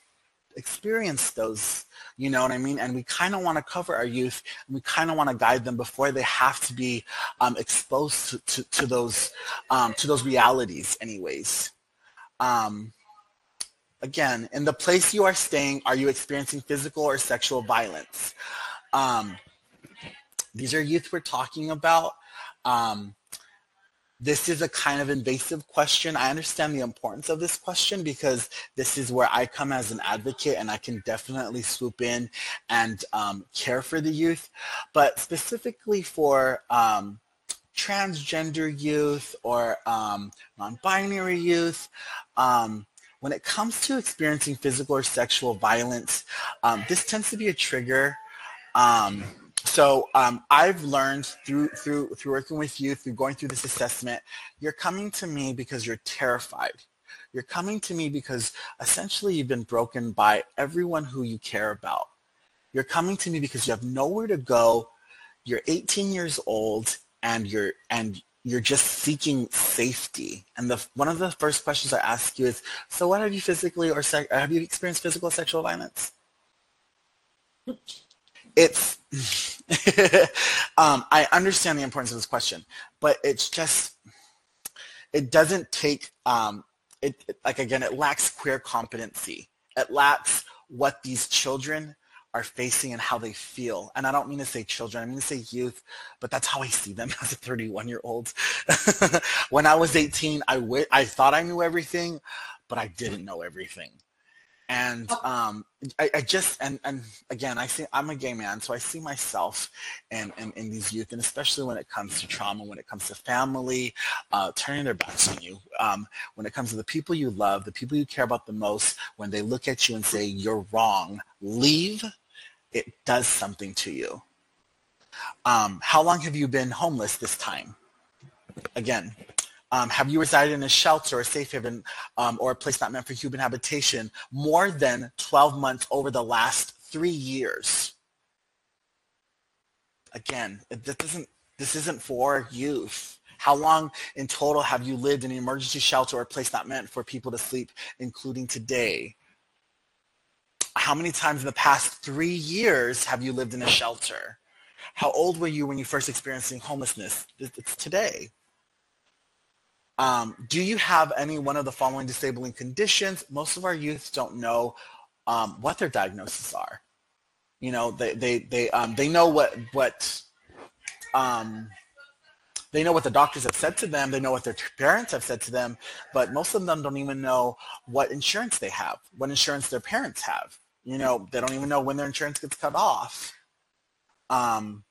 experienced those. You know what I mean? And we kind of want to cover our youth, and we kind of want to guide them before they have to be um, exposed to, to, to those to those realities, anyways. Um, again, in the place you are staying, are you experiencing physical or sexual violence? Um, these are youth we're talking about. Um, this is a kind of invasive question. I understand the importance of this question because this is where I come as an advocate and I can definitely swoop in and um, care for the youth. But specifically for um, transgender youth or um, non-binary youth, um, when it comes to experiencing physical or sexual violence, um, this tends to be a trigger. Um, so um, I've learned through through through working with you, through going through this assessment, you're coming to me because you're terrified. You're coming to me because essentially you've been broken by everyone who you care about. You're coming to me because you have nowhere to go. You're 18 years old and you're and you're just seeking safety. And the one of the first questions I ask you is, so what have you physically or se- have you experienced physical sexual violence? It's, um, I understand the importance of this question, but it's just, it doesn't take, um, it, it, like again, it lacks queer competency. It lacks what these children are facing and how they feel. And I don't mean to say children, I mean to say youth, but that's how I see them as a 31 year old. when I was 18, I, w- I thought I knew everything, but I didn't know everything. And um, I, I, just, and, and again, I see, I'm a gay man, so I see myself in, in, in these youth, and especially when it comes to trauma, when it comes to family, uh, turning their backs on you, um, when it comes to the people you love, the people you care about the most, when they look at you and say, you're wrong, leave, it does something to you. Um, how long have you been homeless this time? Again, um, have you resided in a shelter or a safe haven um, or a place not meant for human habitation more than 12 months over the last three years? Again, this isn't, this isn't for youth. How long in total have you lived in an emergency shelter or a place not meant for people to sleep, including today? How many times in the past three years have you lived in a shelter? How old were you when you first experiencing homelessness? It's today. Um, do you have any one of the following disabling conditions? Most of our youth don't know um, what their diagnoses are. You know, they they they um, they know what what um, they know what the doctors have said to them. They know what their parents have said to them, but most of them don't even know what insurance they have, what insurance their parents have. You know, they don't even know when their insurance gets cut off. Um,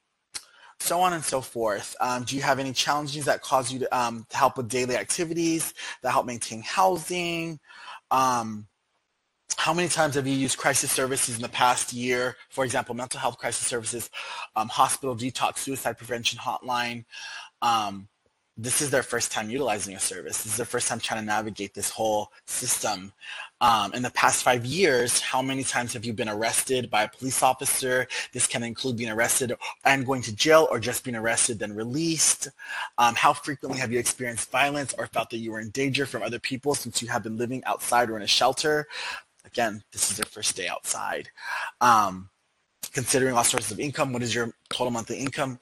so on and so forth. Um, do you have any challenges that cause you to, um, to help with daily activities that help maintain housing? Um, how many times have you used crisis services in the past year? For example, mental health crisis services, um, hospital detox, suicide prevention hotline. Um, this is their first time utilizing a service. This is their first time trying to navigate this whole system. Um, in the past five years, how many times have you been arrested by a police officer? This can include being arrested and going to jail or just being arrested then released. Um, how frequently have you experienced violence or felt that you were in danger from other people since you have been living outside or in a shelter? Again, this is your first day outside. Um, considering all sources of income, what is your total monthly income?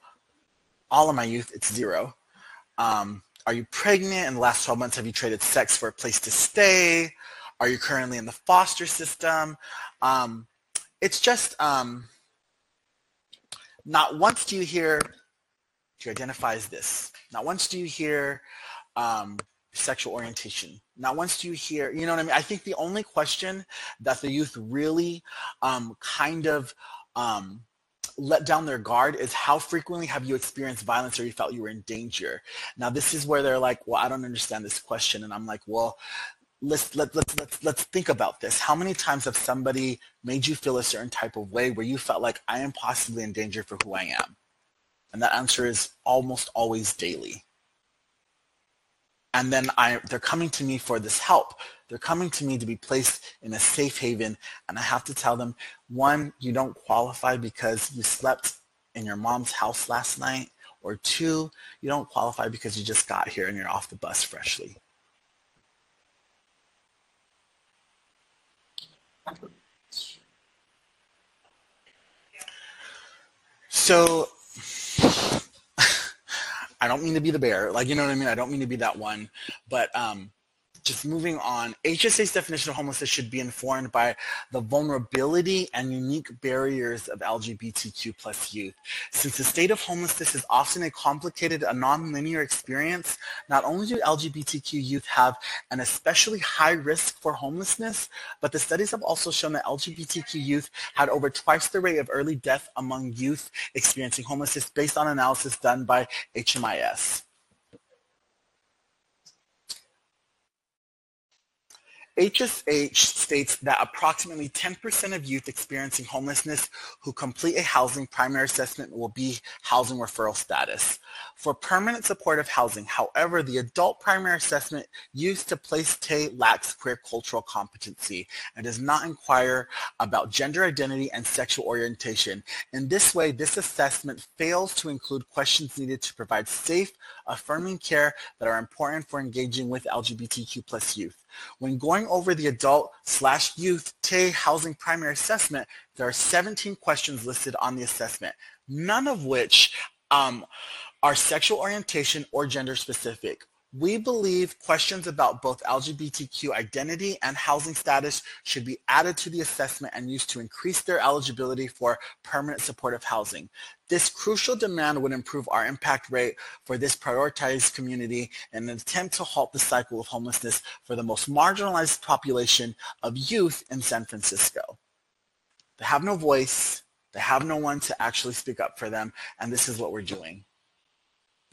All of my youth, it's zero. Um, are you pregnant? In the last 12 months, have you traded sex for a place to stay? Are you currently in the foster system? Um, it's just um, not once do you hear, do you identify as this? Not once do you hear um, sexual orientation. Not once do you hear, you know what I mean? I think the only question that the youth really um, kind of um, let down their guard is how frequently have you experienced violence or you felt you were in danger? Now this is where they're like, well, I don't understand this question. And I'm like, well, let's, let, let's, let's, let's think about this. How many times have somebody made you feel a certain type of way where you felt like I am possibly in danger for who I am? And that answer is almost always daily. And then I, they're coming to me for this help. They're coming to me to be placed in a safe haven. And I have to tell them, one, you don't qualify because you slept in your mom's house last night. Or two, you don't qualify because you just got here and you're off the bus freshly. So I don't mean to be the bear, like you know what I mean. I don't mean to be that one, but um, just moving on, HSA's definition of homelessness should be informed by the vulnerability and unique barriers of LGBTQ plus youth. Since the state of homelessness is often a complicated, a non-linear experience, not only do LGBTQ youth have an especially high risk for homelessness, but the studies have also shown that LGBTQ youth had over twice the rate of early death among youth experiencing homelessness based on analysis done by HMIS. HSH states that approximately 10% of youth experiencing homelessness who complete a housing primary assessment will be housing referral status. For permanent supportive housing, however, the adult primary assessment used to place Tay lacks queer cultural competency and does not inquire about gender identity and sexual orientation. In this way, this assessment fails to include questions needed to provide safe, affirming care that are important for engaging with LGBTQ plus youth. When going over the adult slash youth Tay housing primary assessment, there are 17 questions listed on the assessment, none of which um, are sexual orientation or gender specific. We believe questions about both LGBTQ identity and housing status should be added to the assessment and used to increase their eligibility for permanent supportive housing. This crucial demand would improve our impact rate for this prioritized community in an attempt to halt the cycle of homelessness for the most marginalized population of youth in San Francisco. They have no voice. They have no one to actually speak up for them. And this is what we're doing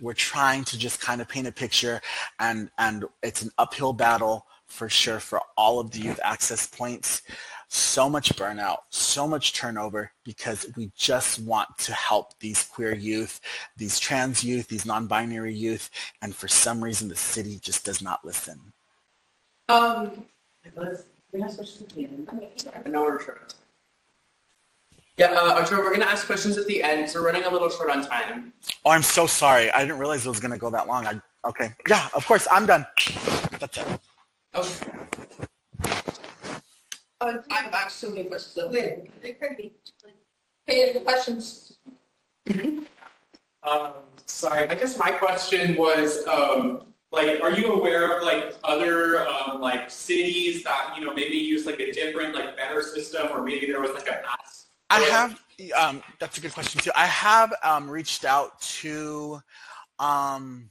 we're trying to just kind of paint a picture and and it's an uphill battle for sure for all of the youth access points. So much burnout so much turnover because we just want to help these queer youth these trans youth these non-binary youth and for some reason the city just does not listen. Um, I know we're. Yeah, uh, Arturo, we're gonna ask questions at the end, so we're running a little short on time. oh i'm so sorry i didn't realize it was going to go that long i okay yeah of course i'm done that's it Okay. uh, I have actually so many questions. though. Hey, any questions? Um, sorry, I guess my question was, um, like, are you aware of like other, um, like cities that, you know, maybe use like a different, like better system or maybe there was like a mass? I have, um, that's a good question too. I have um, reached out to, um,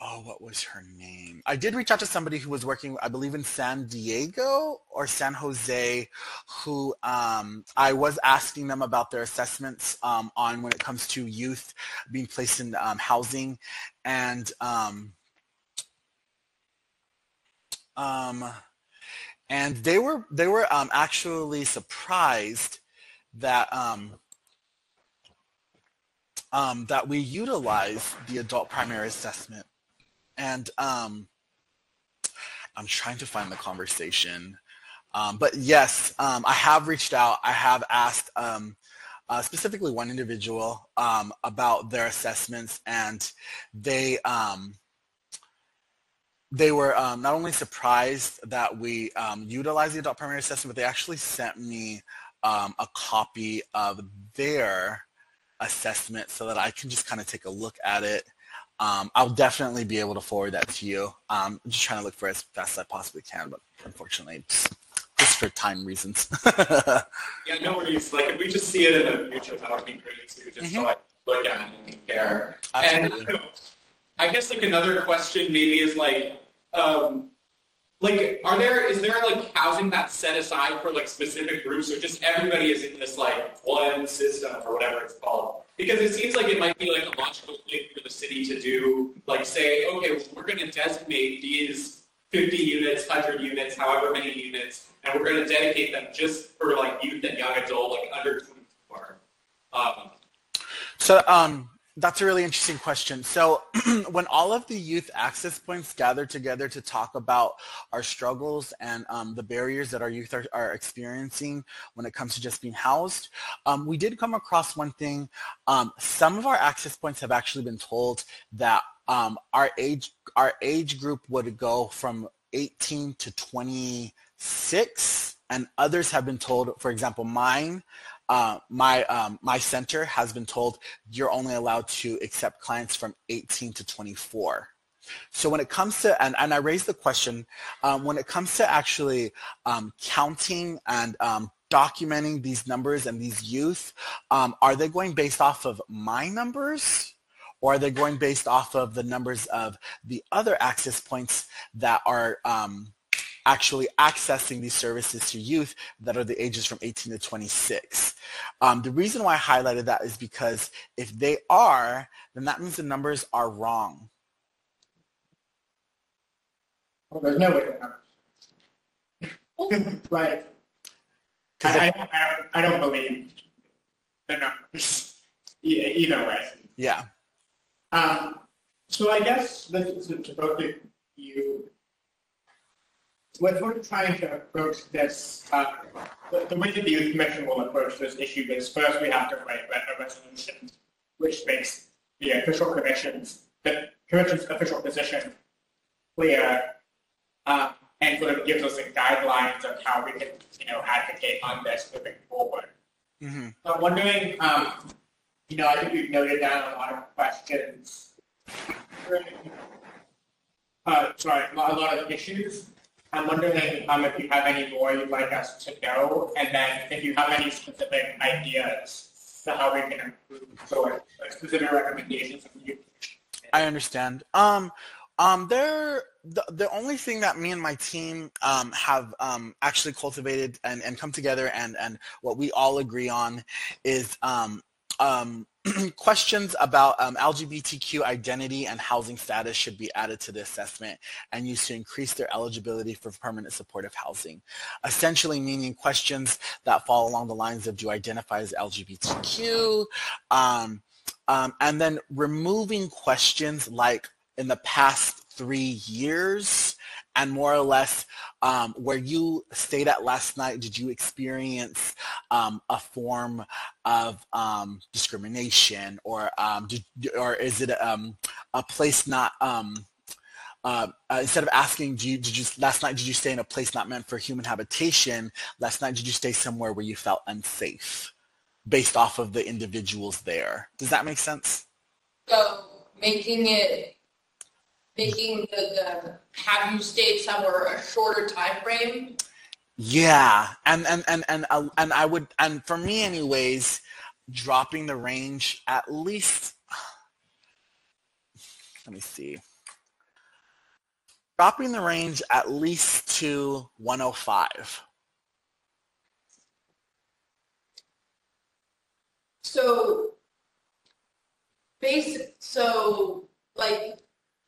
oh, what was her name? I did reach out to somebody who was working, I believe, in San Diego or San Jose, who um, I was asking them about their assessments um, on when it comes to youth being placed in um, housing, and um, um, and they were they were um, actually surprised that um, um, that we utilize the adult primary assessment. And um, I'm trying to find the conversation. Um, but yes, um, I have reached out. I have asked uh, specifically one individual about their assessments, and they um, they were um, not only surprised that we um, utilized the adult primary assessment, but they actually sent me um, a copy of their assessment so that I can just kind of take a look at it. Um, I'll definitely be able to forward that to you. Um, I'm just trying to look for it as fast as I possibly can, but unfortunately, just, just for time reasons. Yeah, no worries. Like if we just see it in the future, that would be great too, just to Mhm. like look at it and. And Absolutely. I guess like another question maybe is like, um, like, are there, is there like housing that's set aside for like specific groups or just everybody is in this like one system or whatever it's called? Because it seems like it might be like a logical thing for the city to do, like say, okay, well, we're gonna designate these fifty units, hundred units, however many units, and we're gonna dedicate them just for like youth and young adult, like under twenty-four. Um, So um, that's a really interesting question. So when all of the youth access points gather together to talk about our struggles and um, the barriers that our youth are, are experiencing when it comes to just being housed, um, we did come across one thing. Um, some of our access points have actually been told that um, our age our age group would go from 18 to 26 and others have been told for example mine uh, my um, my center has been told you're only allowed to accept clients from 18 to 24. So when it comes to, and, and I raised the question, um, when it comes to actually um, counting and um, documenting these numbers and these youth, um, are they going based off of my numbers? Or are they going based off of the numbers of the other access points that are um, actually accessing these services to youth that are the ages from 18 to 26. Um, the reason why I highlighted that is because if they are, then that means the numbers are wrong. well, there's no way know. Like, I, I, I, don't believe the numbers either way. Yeah. Um, so I guess this is to both of you. We're trying to approach this, uh, the, the way that the youth commission will approach this issue is first we have to write a resolution which makes the official commission's, the commission's official position clear, uh, and sort of gives us the guidelines of how we can, you know, advocate on this moving forward. hmm So I'm wondering, um, you know, I think we've noted down a lot of questions. Uh, sorry, a lot of issues. I'm wondering, um, if you have any more you'd like us to know, and then if you have any specific ideas to how we can improve, so like, like specific recommendations from you. I understand. Um, um, there, the, the only thing that me and my team um, have um, actually cultivated and, and come together and, and what we all agree on is um, um, questions about um, LGBTQ identity and housing status should be added to the assessment and used to increase their eligibility for permanent supportive housing. Essentially meaning questions that fall along the lines of do you identify as LGBTQ? Um, um, and then removing questions like in the past three years and more or less um, where you stayed at last night, did you experience um, a form of um, discrimination or um, or is it um, a place not um, uh, uh, instead of asking, you, did you last night did you stay in a place not meant for human habitation? Last night did you stay somewhere where you felt unsafe, based off of the individuals there? Does that make sense? So making it, making the, the, have you stayed somewhere a shorter time frame? Yeah, and and and and uh, and I would, and for me, anyways, dropping the range at least. Let me see. dropping the range at least to 105. So, basic, so, like,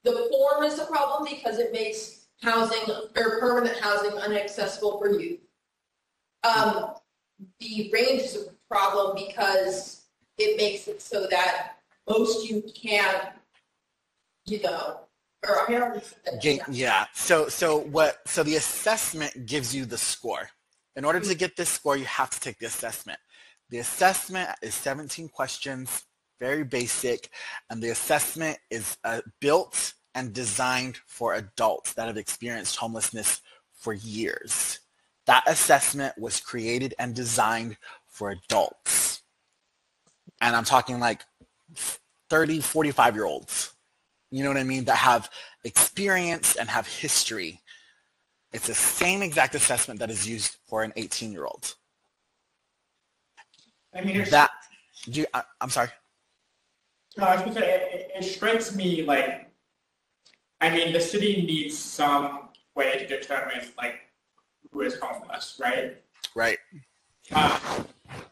the form is the problem because it makes housing or permanent housing inaccessible for youth. Um, the range is a problem because it makes it so that most youth can't, you know, that. Yeah. So so what? So the assessment gives you the score. In order to get this score, you have to take the assessment. The assessment is 17 questions, very basic, and the assessment is uh, built and designed for adults that have experienced homelessness for years. That assessment was created and designed for adults. And I'm talking like 30, 45 year olds. You know what I mean? That have experience and have history. It's the same exact assessment that is used for an 18 year old. I mean, that, do you, I, I'm sorry. no, I was gonna say, it, it, it strikes me like, I mean, the city needs some way to determine like who is homeless, right? Right. Uh,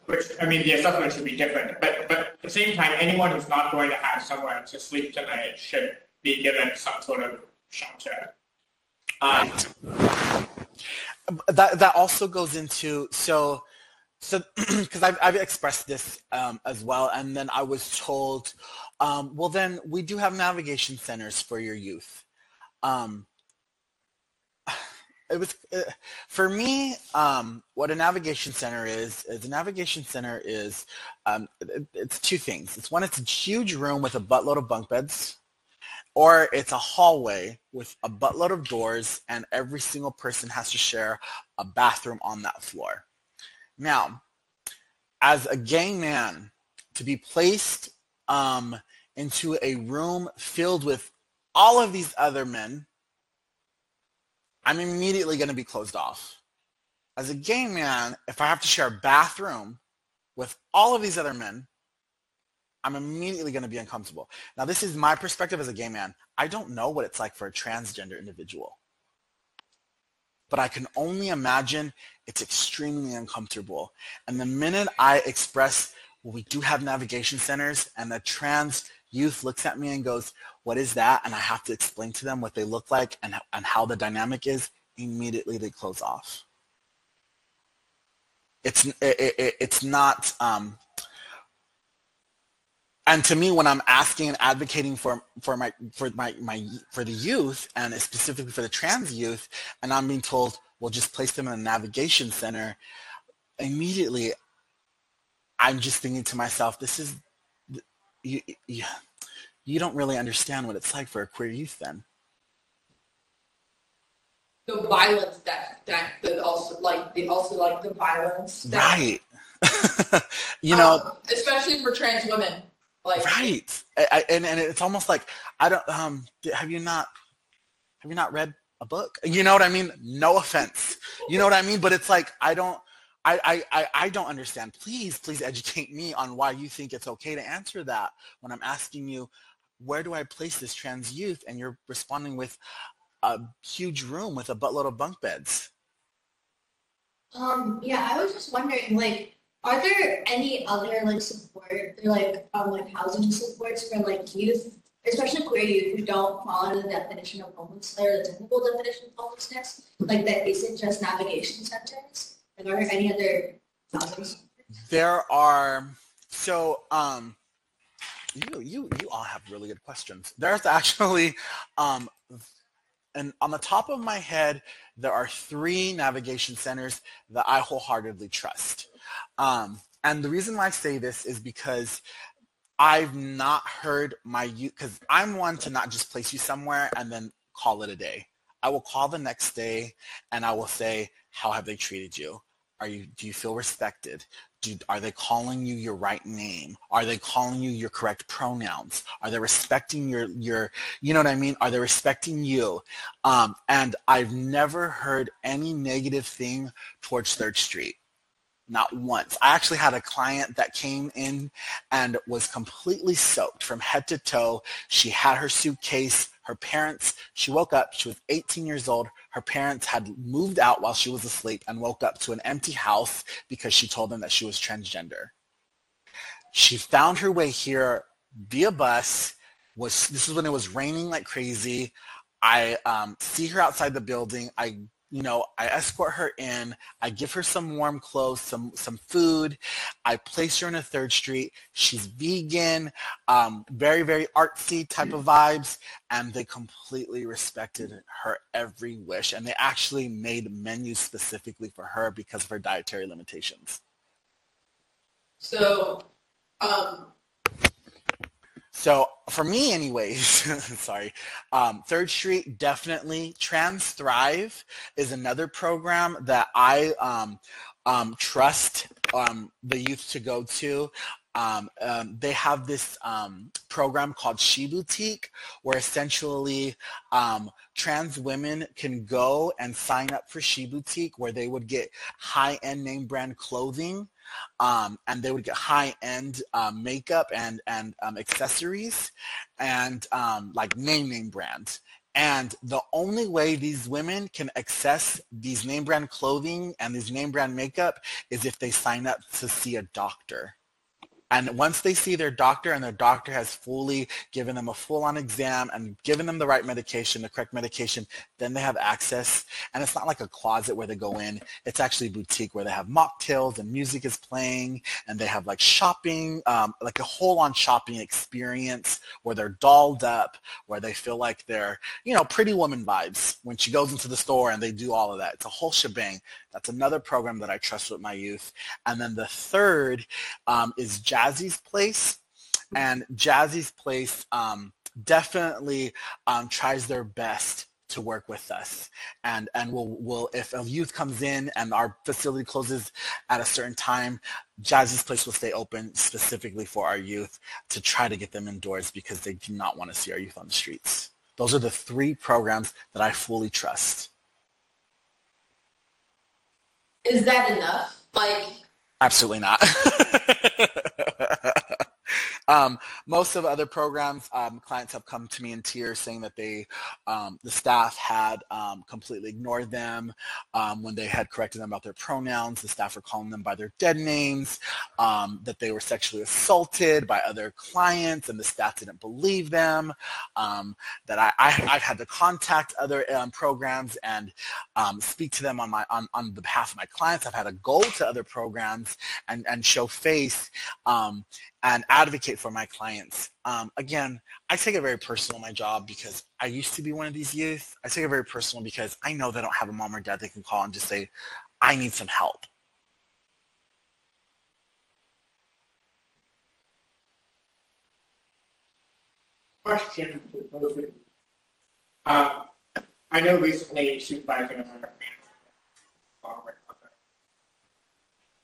which, I mean, the assessment should be different, but, but at the same time, anyone who's not going to have somewhere to sleep tonight should be given some sort of shelter. Um, That, that also goes into, so, so, because I've, I've expressed this um, as well, and then I was told, um, well, then we do have navigation centers for your youth. Um, it was uh, for me um, what a navigation center is is a navigation center is um, it- it's two things it's one it's a huge room with a buttload of bunk beds or it's a hallway with a buttload of doors and every single person has to share a bathroom on that floor now as a gay man to be placed um, into a room filled with all of these other men I'm immediately going to be closed off. As a gay man, if I have to share a bathroom with all of these other men, I'm immediately going to be uncomfortable. Now, this is my perspective as a gay man. I don't know what it's like for a transgender individual. But I can only imagine it's extremely uncomfortable. And the minute I express, we do have navigation centers, and the trans youth looks at me and goes, what is that? And I have to explain to them what they look like and, and how the dynamic is. Immediately they close off. It's it, it, it's not. Um, and to me, when I'm asking and advocating for for my for my my for the youth and specifically for the trans youth, and I'm being told, well, just place them in a navigation center. Immediately, I'm just thinking to myself, this is you, you, you don't really understand what it's like for a queer youth then. The violence that, that, that also, like, the, also like the violence. that- Right. you know, um, Especially for trans women, like. right. I, I, and, and it's almost like, I don't, um, have you not, have you not read a book? You know what I mean? No offense. You know what I mean? But it's like, I don't, I, I, I, don't understand. Please, please educate me on why you think it's okay to answer that when I'm asking you, where do I place this trans youth? And you're responding with a huge room with a buttload of bunk beds. Um, yeah, I was just wondering, like, are there any other like support, like, um, like housing supports for like youth, especially queer youth who don't fall under the definition of homelessness or the typical definition of homelessness, like that isn't just navigation centers? Are there any other housing? There are so um you you you all have really good questions. There's actually um and on the top of my head there are three navigation centers that I wholeheartedly trust. Um and the reason why I say this is because I've not heard my youth because I'm one to not just place you somewhere and then call it a day. I will call the next day and I will say, how have they treated you? Are you do you feel respected? Do, are they calling you your right name? Are they calling you your correct pronouns? Are they respecting your your you know what I mean? Are they respecting you? Um, and I've never heard any negative thing towards Third Street. Not once. I actually had a client that came in and was completely soaked from head to toe. She had her suitcase, Her parents, she woke up, she was 18 years old. Her parents had moved out while she was asleep and woke up to an empty house because she told them that she was transgender. She found her way here via bus. Was this is when it was raining like crazy. I um, see her outside the building. I you know, I escort her in. I give her some warm clothes, some some food. I place her in a third street. She's vegan, um, very very artsy type of vibes, and they completely respected her every wish. And they actually made menus specifically for her because of her dietary limitations. So, um, So for me, anyways, sorry, um, Third Street definitely Trans Thrive is another program that I um, um, trust um, the youth to go to. Um, um, they have this program called She Boutique, where essentially trans women can go and sign up for She Boutique, where they would get high-end name brand clothing um, and they would get high-end um, makeup and and um, accessories and um, like name name brands. And the only way these women can access these name brand clothing and these name brand makeup is if they sign up to see a doctor. And once they see their doctor and their doctor has fully given them a full-on exam and given them the right medication, the correct medication, then they have access. And it's not like a closet where they go in. It's actually a boutique where they have mocktails and music is playing and they have like shopping, um, like a whole-on shopping experience where they're dolled up, where they feel like they're, you know, pretty woman vibes when she goes into the store and they do all of that. It's a whole shebang. That's another program that I trust with my youth. And then the third um, is Jazzy's Place. And Jazzy's Place um, definitely um, tries their best to work with us. And, and we'll, we'll, if a youth comes in and our facility closes at a certain time, Jazzy's Place will stay open specifically for our youth to try to get them indoors because they do not want to see our youth on the streets. Those are the three programs that I fully trust. Is that enough? Like, Absolutely not. um, most of the other programs, um, clients have come to me in tears saying that they, um, the staff had um, completely ignored them um, when they had corrected them about their pronouns. The staff were calling them by their dead names, um, that they were sexually assaulted by other clients, and the staff didn't believe them. That I, I, I've had to contact other programs and speak to them on my on, on the behalf of my clients. I've had to go to other programs and, and show face and advocate for my clients. Um, again, I take it very personal my job because I used to be one of these youth. I take it very personal because I know they don't have a mom or dad they can call and just say, I need some help. Question. Uh, I know recently supervisor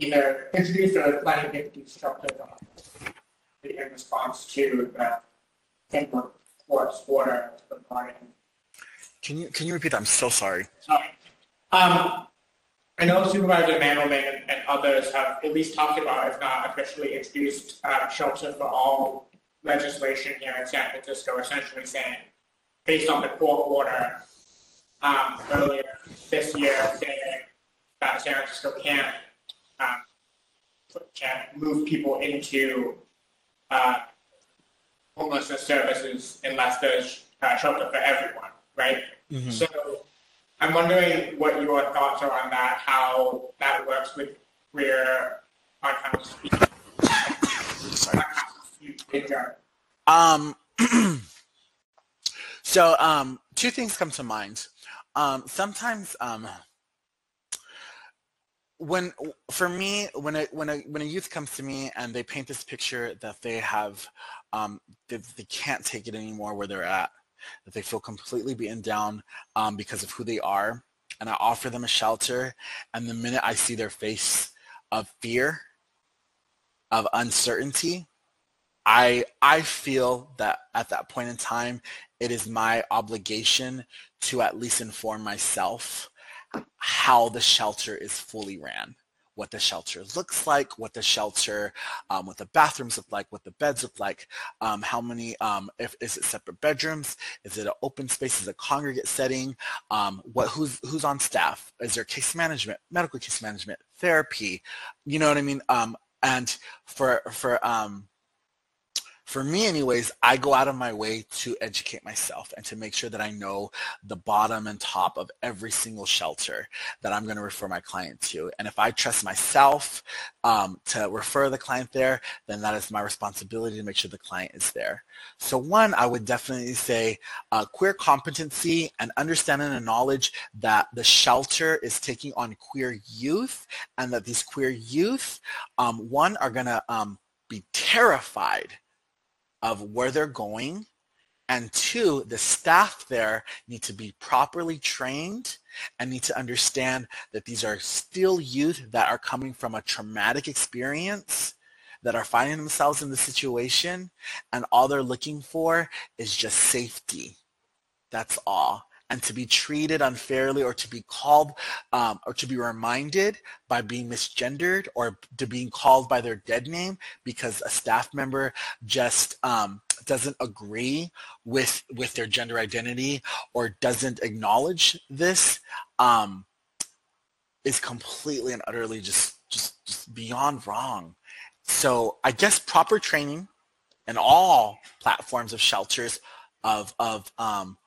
either introduced or planning to introduce structures in response to the Denver court's order regarding Can you can you repeat that? I'm so sorry. Sorry. Um, I know Supervisor Mandelman and, and others have at least talked about, if not officially introduced, uh, shelter for all legislation here in San Francisco, essentially saying, based on the court order um, earlier this year, saying that San Francisco can't um, move people into uh, homelessness services unless there's uh, shelter for everyone, right? Mhm. So I'm wondering what your thoughts are on that, how that works with queer on how to speak. Sorry. on how to speak in general. Um, so um, two things come to mind. Um, sometimes um, when for me when a when a when a youth comes to me and they paint this picture that they have um, they, they can't take it anymore where they're at that they feel completely beaten down um, because of who they are and i offer them a shelter and the minute i see their face of fear of uncertainty i i feel that at that point in time it is my obligation to at least inform myself how the shelter is fully ran. what the shelter looks like, what the shelter, um, what the bathrooms look like, what the beds look like, um, how many, um, if is it separate bedrooms, is it an open space, is it a congregate setting, um, what who's who's on staff, is there case management, medical case management, therapy, you know what I mean? Um, and for for um, for me anyways, I go out of my way to educate myself and to make sure that I know the bottom and top of every single shelter that I'm going to refer my client to. And if I trust myself um, to refer the client there, then that is my responsibility to make sure the client is there. So one, I would definitely say uh, queer competency and understanding and knowledge that the shelter is taking on queer youth and that these queer youth, um, one, are going to um, be terrified of where they're going. And two, the staff there need to be properly trained and need to understand that these are still youth that are coming from a traumatic experience that are finding themselves in the situation and all they're looking for is just safety. That's all and to be treated unfairly or to be called um, or to be reminded by being misgendered or to being called by their dead name because a staff member just um, doesn't agree with with their gender identity or doesn't acknowledge this um, is completely and utterly just, just just beyond wrong. So I guess proper training in all platforms of shelters of of um,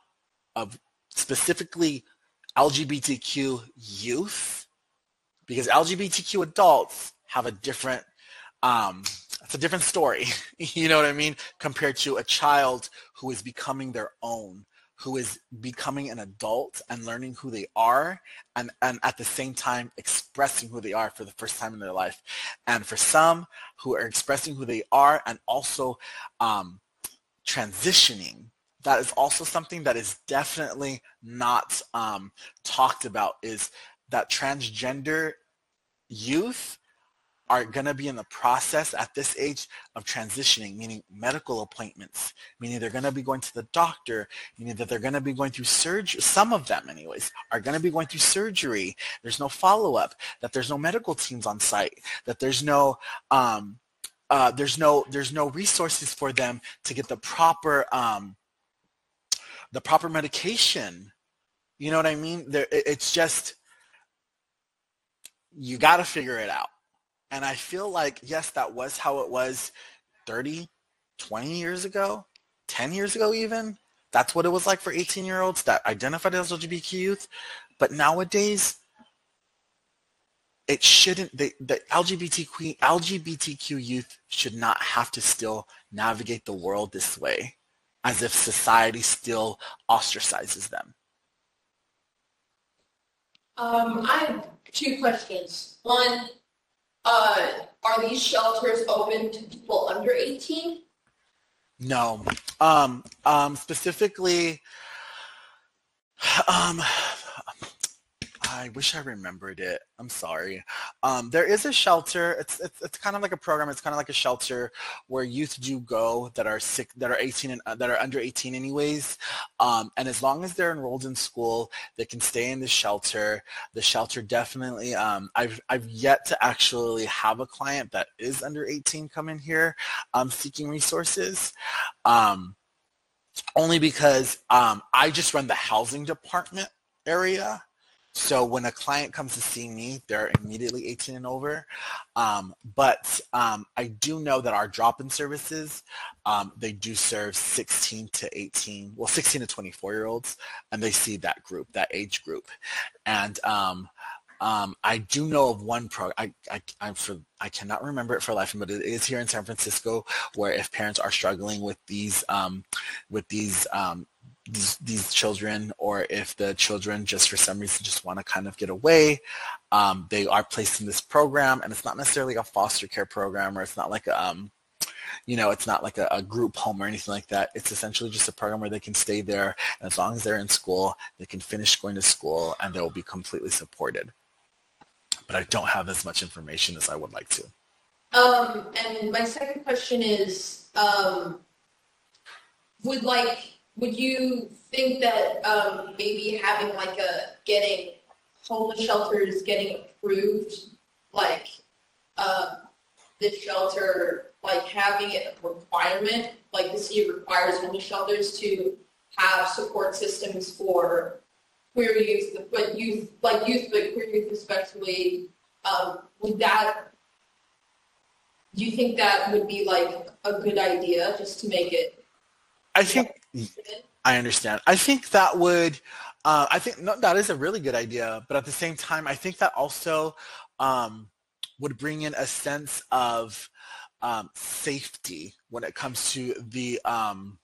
of specifically LGBTQ youth, because LGBTQ adults have a different, um, it's a different story, you know what I mean, compared to a child who is becoming their own, who is becoming an adult and learning who they are and, and at the same time expressing who they are for the first time in their life. And for some who are expressing who they are and also um, transitioning that is also something that is definitely not um, talked about is that transgender youth are going to be in the process at this age of transitioning, meaning medical appointments, meaning they're going to be going to the doctor, meaning that they're going to be going through surgery. Some of them, anyways, are going to be going through surgery. There's no follow-up, that there's no medical teams on site, that there's no um, uh, there's no there's no resources for them to get the proper um, the proper medication. You know what I mean? There, it's just, you got to figure it out. And I feel like, yes, that was how it was 30, 20 years ago, 10 years ago even. That's what it was like for 18 year olds that identified as LGBTQ youth. But nowadays, it shouldn't, the, the LGBTQ, LGBTQ youth should not have to still navigate the world this way as if society still ostracizes them. Um, I have two questions. One, uh, are these shelters open to people under 18? No. Um, um, specifically, um, I wish I remembered it. I'm sorry. Um, there is a shelter. It's, it's it's kind of like a program. It's kind of like a shelter where youth do go that are sick, that are 18 and uh, that are under 18 anyways. Um, and as long as they're enrolled in school, they can stay in the shelter. The shelter definitely. Um, I've I've yet to actually have a client that is under 18 come in here um, seeking resources. Um, only because um, I just run the housing department area so when a client comes to see me, they're immediately 18 and over. Um, but um, I do know that our drop-in services, um, they do serve 16 to 18, well, 16 to 24 year olds, and they see that group, that age group. And um, um, I do know of one pro. I I I, for, I cannot remember it for life, but it is here in San Francisco, where if parents are struggling with these um, with these um, these, these children or if the children just for some reason just want to kind of get away um, they are placed in this program and it's not necessarily a foster care program or it's not like a um, you know it's not like a, a, group home or anything like that. It's essentially just a program where they can stay there and as long as they're in school they can finish going to school and they will be completely supported. But i don't have as much information as i would like to. Um, and my second question is um, would like would you think that um, maybe having like a getting homeless shelters getting approved like, um, the shelter, like having it a requirement, like the city requires homeless shelters to have support systems for queer youth, but youth, like youth, but queer youth especially, um, would that, do you think that would be like a good idea, just to make it? I think I understand. I think that would, uh, I think no, that is a really good idea. But at the same time, I think that also um, would bring in a sense of um, safety when it comes to the um,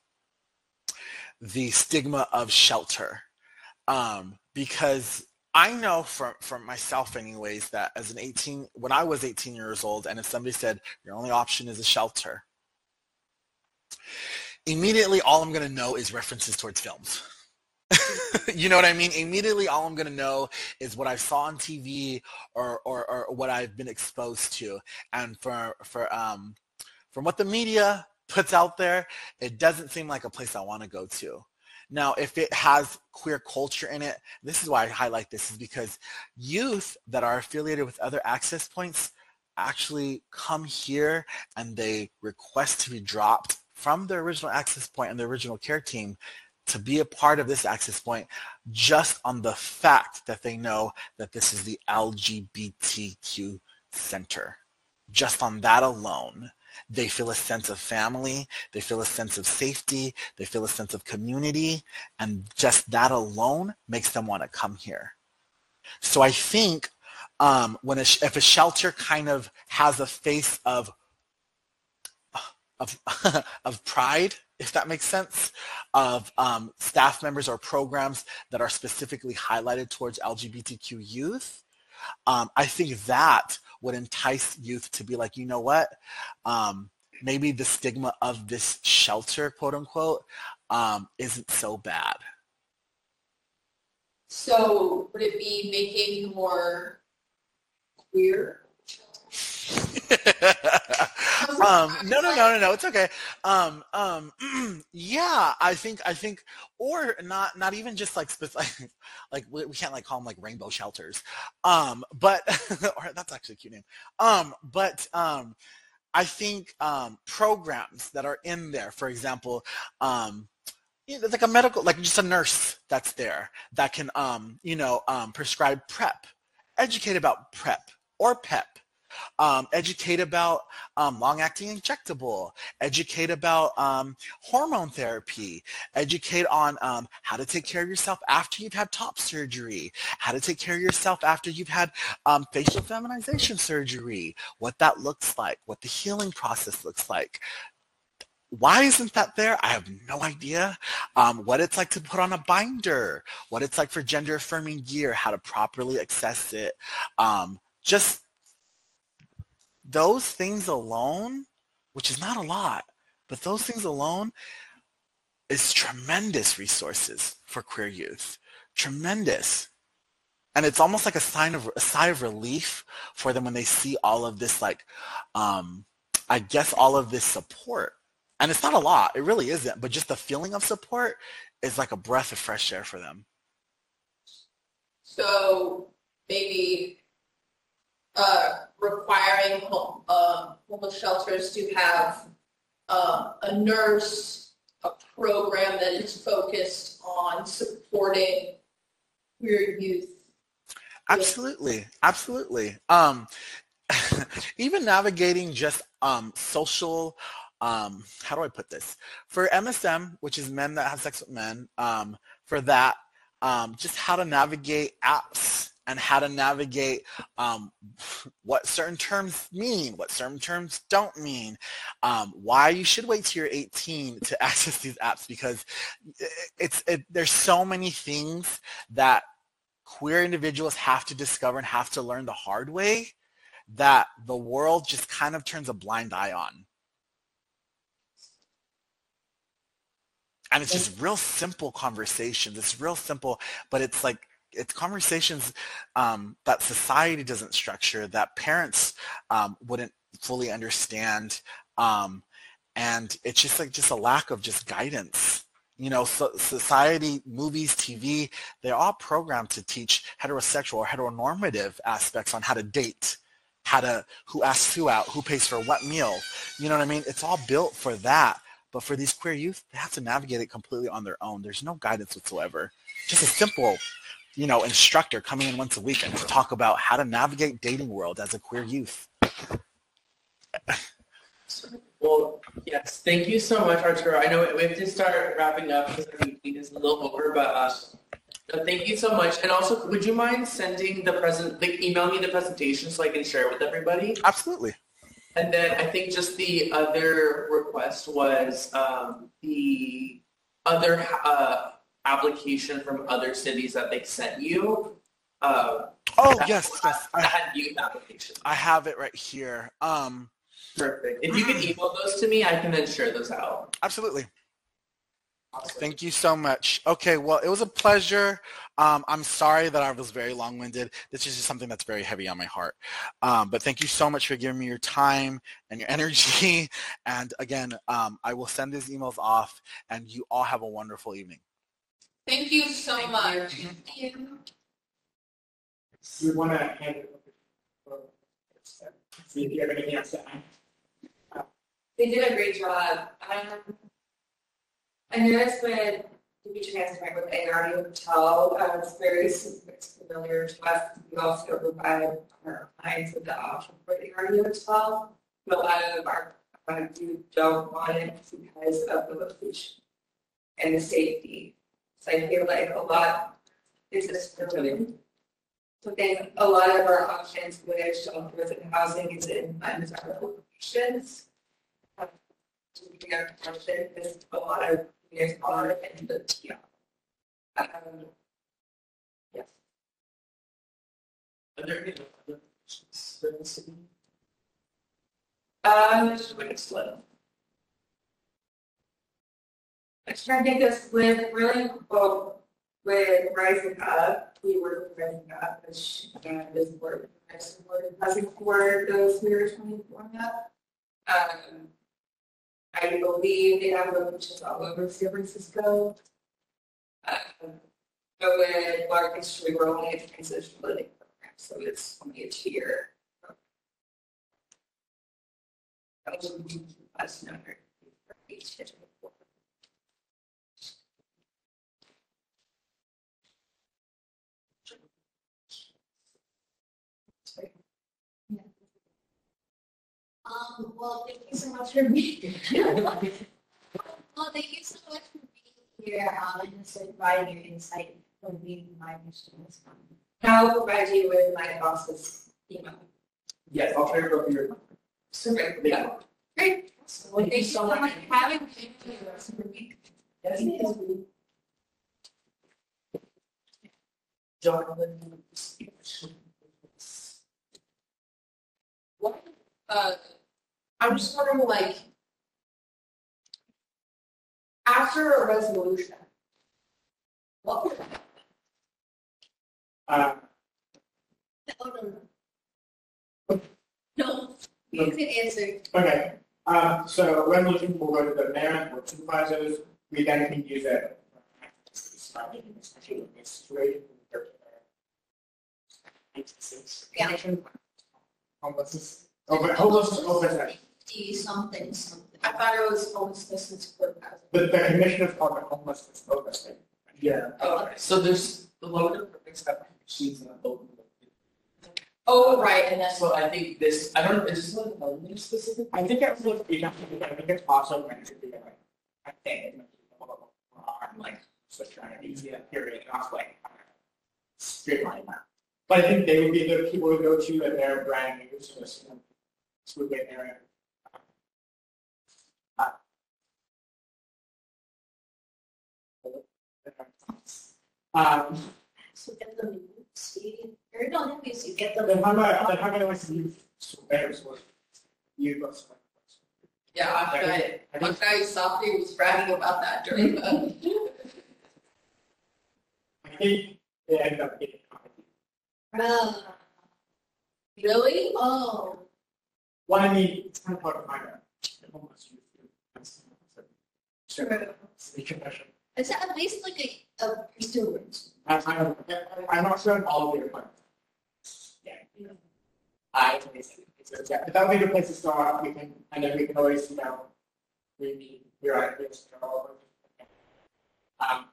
the stigma of shelter, um, because I know from from myself, anyways, that as an 18, when I was 18 years old, and if somebody said your only option is a shelter, immediately all I'm going to know is references towards films. you know what I mean? Immediately all I'm going to know is what I saw on TV or, or, or what I've been exposed to. And for, for, um, from what the media puts out there, it doesn't seem like a place I want to go to. Now, if it has queer culture in it, this is why I highlight this is because youth that are affiliated with other access points actually come here and they request to be dropped from the original access point and the original care team to be a part of this access point just on the fact that they know that this is the LGBTQ center. Just on that alone, they feel a sense of family, they feel a sense of safety, they feel a sense of community, and just that alone makes them want to come here. So I think um, when a, if a shelter kind of has a face of of, of pride, if that makes sense, of um, staff members or programs that are specifically highlighted towards LGBTQ youth. Um, I think that would entice youth to be like, you know what, um, maybe the stigma of this shelter, quote unquote, um, isn't so bad. So would it be making more queer? um, no, no, no, no, no. It's okay. Um, um, yeah, I think, I think, or not, not even just like specific, like we, we can't like call them like rainbow shelters. Um, but, or that's actually a cute name. Um, but, um, I think, um, programs that are in there, for example, um, you know, like a medical, like just a nurse that's there that can, um, you know, um, prescribe PrEP, educate about PrEP or PEP um, educate about um, long-acting injectable, educate about um, hormone therapy, educate on um, how to take care of yourself after you've had top surgery, how to take care of yourself after you've had um, facial feminization surgery, what that looks like, what the healing process looks like. Why isn't that there? I have no idea. Um, what it's like to put on a binder, what it's like for gender affirming gear, how to properly access it. Um, just those things alone, which is not a lot, but those things alone is tremendous resources for queer youth. Tremendous. And it's almost like a sign of a sigh of relief for them when they see all of this, like, um, I guess all of this support. And it's not a lot, it really isn't, but just the feeling of support is like a breath of fresh air for them. So maybe uh, requiring home, uh, homeless shelters to have uh, a nurse, a program that is focused on supporting queer youth. Absolutely, absolutely. Um, even navigating just um, social, um, how do I put this? For MSM, which is men that have sex with men, um, for that, um, just how to navigate apps and how to navigate um, what certain terms mean, what certain terms don't mean, um, why you should wait till you're 18 to access these apps because it's it, there's so many things that queer individuals have to discover and have to learn the hard way that the world just kind of turns a blind eye on. And it's just real simple conversations. It's real simple, but it's like it's conversations um, that society doesn't structure, that parents um, wouldn't fully understand, um, and it's just like just a lack of just guidance. You know, so society, movies, TV, they're all programmed to teach heterosexual or heteronormative aspects on how to date, how to who asks who out, who pays for what meal. You know what I mean? It's all built for that. But for these queer youth, they have to navigate it completely on their own. There's no guidance whatsoever. Just a simple, you know, instructor coming in once a week and to talk about how to navigate dating world as a queer youth. Well, yes, thank you so much, Arturo. I know we have to start wrapping up because our meeting is a little over, but uh, thank you so much. And also, would you mind sending the present, like, email me the presentation so I can share it with everybody? Absolutely. And then I think just the other request was um, the other uh, application from other cities that they sent you. Uh, Oh yes, yes. I, had youth applications. I have it right here. Um, Perfect. If you can email those to me, I can then share those out. absolutely. Awesome. Thank you so much. Okay, well, it was a pleasure. Um, I'm sorry that I was very long-winded. This is just something that's very heavy on my heart. Um, but thank you so much for giving me your time and your energy. And again, um, I will send these emails off, and you all have a wonderful evening. Thank you so much. Thank you. We want to hand it over. to- See if you have anything else to add. They did a great job. Um, I noticed when to be transparent with ARD Hotel, uh, it's very it's familiar to us. We also provide our clients with the option for the ARD Hotel. But a lot of our clients who don't want it because of the location and the safety. So I feel like a lot is discriminating. So then a lot of our options with shelters and housing is in undesirable locations. Um, We confident there's a lot of years are in the, yeah. Um, Yes. Are there any other questions for the city? Um, Just like I think this with really, well, with Rising Up, we were Rising Up, which, uh, this board, I supported Rising for those who are we were up. Um, I believe they have locations all over San Francisco. Um, but with Larkin Street, we're only a transition living program, so it's only a two-year. program. That was a last number. district. Um, well, thank you so much for being. here. Well, thank you so much for being here, um, and just providing your insight from being my mission this time. I'll provide you with my boss's email. Yes, I'll try to go through your. Super. Yeah. Great. Well, thank you so much. for having me. Jonathan. What, uh, I'm just wondering, like, after a resolution, what would Uh, Oh, no. No, you can answer. Okay, um, so resolution will go to the mayor board supervisors, we then can use it. Especially in this situation. Yeah. Homelessness, open, homelessness, open session. Do something, something. I thought it was homelessness and support. The, the commission is called the homelessness open session. Yeah. Oh, okay. So there's the loan of perfect applications in the open. Oh, right, and then, So I think this, I don't, know, is this like homeless specific? I think it's, like, you know, I think it's also meant to be like, I think it's meant to a like, so trying to be, yeah, period, and also like, streamline that. But I think they would be the people to go to and they're brand new, so this, this would be an area. Um, So get them speeding, or no, that means you get them. then how about, then how about like you, surveyors, what, you go. yeah, I I, think- I one think- guy Sophie was bragging about that during the, I think they ended up getting. Oh, really? oh, Well, I mean, it's kind of hard to find out. Homeless youth. true. Speak of that. At least like a, a pursuit. I, I, I'm not sure on all of your, but. Yeah. I, yeah, that would be the place to start, we can, and then we can always, you know, we we're at this, um,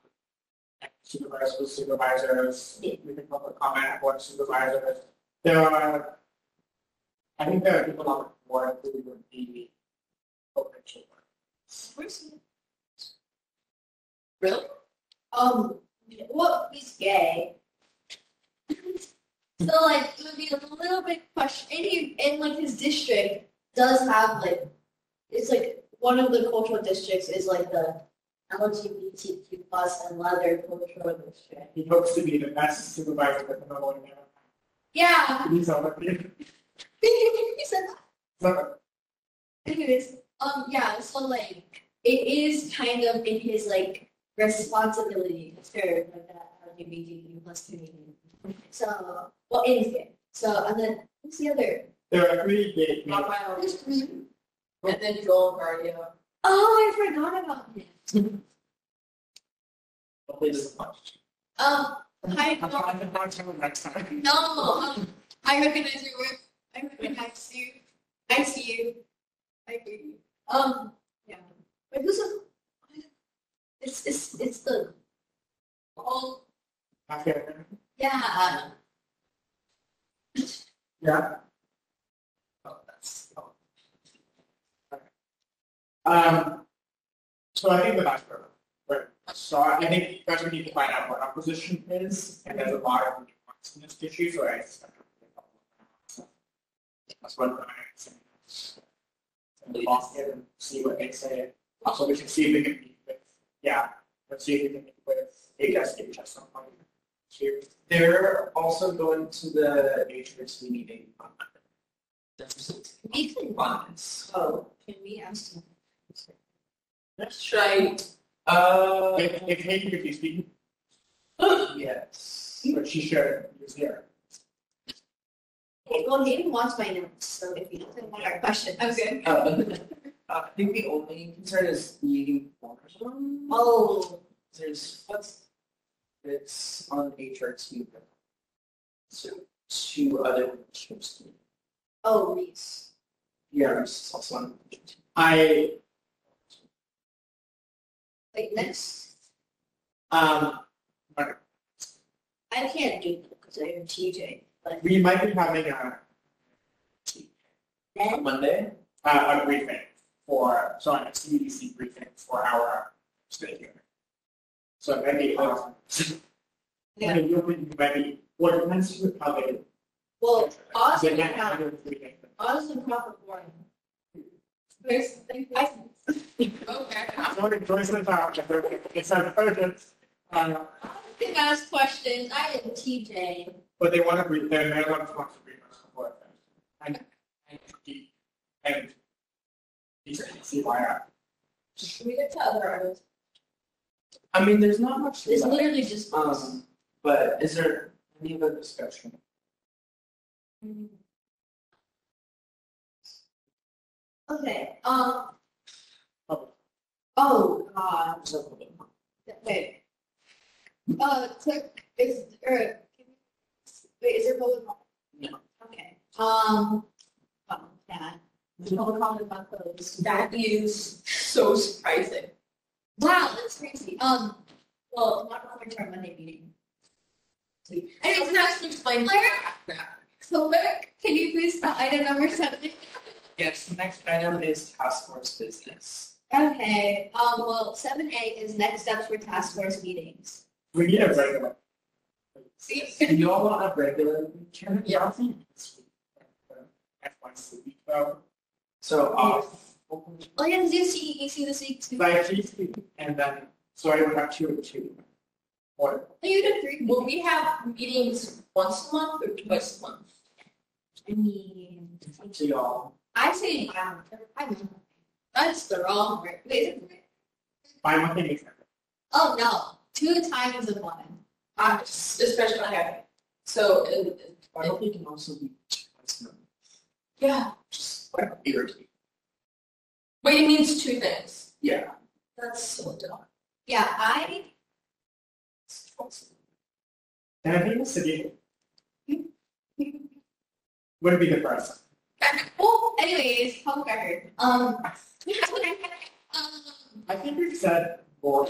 supervisors, supervisors, we can public comment, at board supervisors. There are, I think there are people on the board who would be open to work. Really? Um, well, he's gay. So like, it would be a little bit question, and he, and like his district does have like, it's like, one of the cultural districts is like the LGBTQ plus and leather cultural district. He hopes to be the best supervisor that one ever Yeah. He's here. he said that. Anyways, um, yeah, so like, it is kind of in his like responsibility to serve like that LGBTQ plus community. So, well, in his game. So, and then, who's the other? there are three big, Not my own. Who's three? And then Joel Engardio. Oh, I forgot about him. Hopefully this is much. Um, I'm trying to find someone next time. no, um, I recognize your work. I recognize you. I see you. I hear you. Um, yeah. But who's a? It's it's it's the. Oh, Okay. yeah. Yeah. Oh, that's, oh. Um, so I think the versa. Right. So I think first we need to find out what our position is, and there's a lot of nuance in this issue, so I suspect. That's what I'm saying. And and see what they say. Also, we can see if we can meet yeah, let's see if we can meet with HSH at some point. Here. They're also going to the HRC meeting on Monday. That's We can. abundance. Oh, can we ask them? Should I? Uh, If, if Hayden could be speaking, yes. but she should, he was here. Okay, well, Hayden wants my notes, so if you don't want our question, I'm good. Uh, I think the only concern is meeting forms. Oh, There's, what's, it's on HRT. So two other issues. oh, Reese. Yeah, it's also on. I, Like next, um, I can't do that because I am TJ, but we might be having a, then, Monday? uh, a briefing for, so a CDC briefing for our state here. So maybe, um, Yeah. maybe you would- maybe, what depends on how well, Oz they and might Crawford, have a briefing. Oz and Crawford Warren. There's, I, okay. Sorry, Joyce and Tom, it's an urgent, uh, I can ask questions, I am TJ. but they want to they're not want to brief us before. And, and, and. See why I. Should we get to other artists? I mean, there's not much. It's left. literally just. Um, but is there any other discussion? Okay, um, Oh. oh, God, wait. Uh, click, is, or, wait, is there public? No. Okay, um, oh, that, comment about those. That is so surprising. Wow, that's crazy. Um, well, not according to our Monday meeting. Anyways, that's to explain. Claire? So, Claire, can you please start item number seven? Yes, the next item is task force business. Okay, um, well, seven A is next steps for task force meetings. We need a regular. See? Do you all want a regular? Yeah. F one twelve. So, uh, Oh, yeah, you see, you see this week too. Five G C, and then, so I would have two and two. Or, you did three. Will we have meetings once a month or twice a month? I mean, to y'all. I say, um, I mean, that's the wrong word. Wait, is it? by one thing, Oh, no, two times in one. Uh, especially, okay. So, and, I hope you can also be twice a month. yeah. Just like irritating. Wait, it means two things. Yeah. That's so dumb. Yeah, I, it's a and I think the city, Would it be the first. Well, anyways, public record. Um, um, I think we've said more.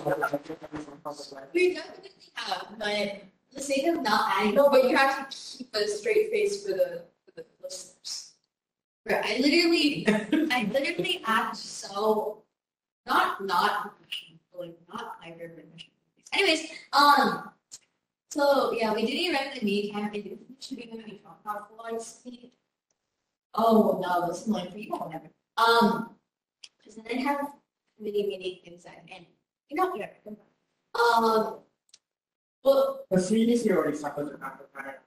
we definitely have, but the sake of not adding, No, but you have to keep a straight face for the, for the listeners. I literally, I literally act so, not, not, like, not hyper professional. Anyways, um, so, yeah, we didn't kind of, it should be going to be talk about. Oh, no, that's annoying for you. Um, because then I have many, many things that, and, you know, yeah. Um, well, The CDC already suffered appetite. The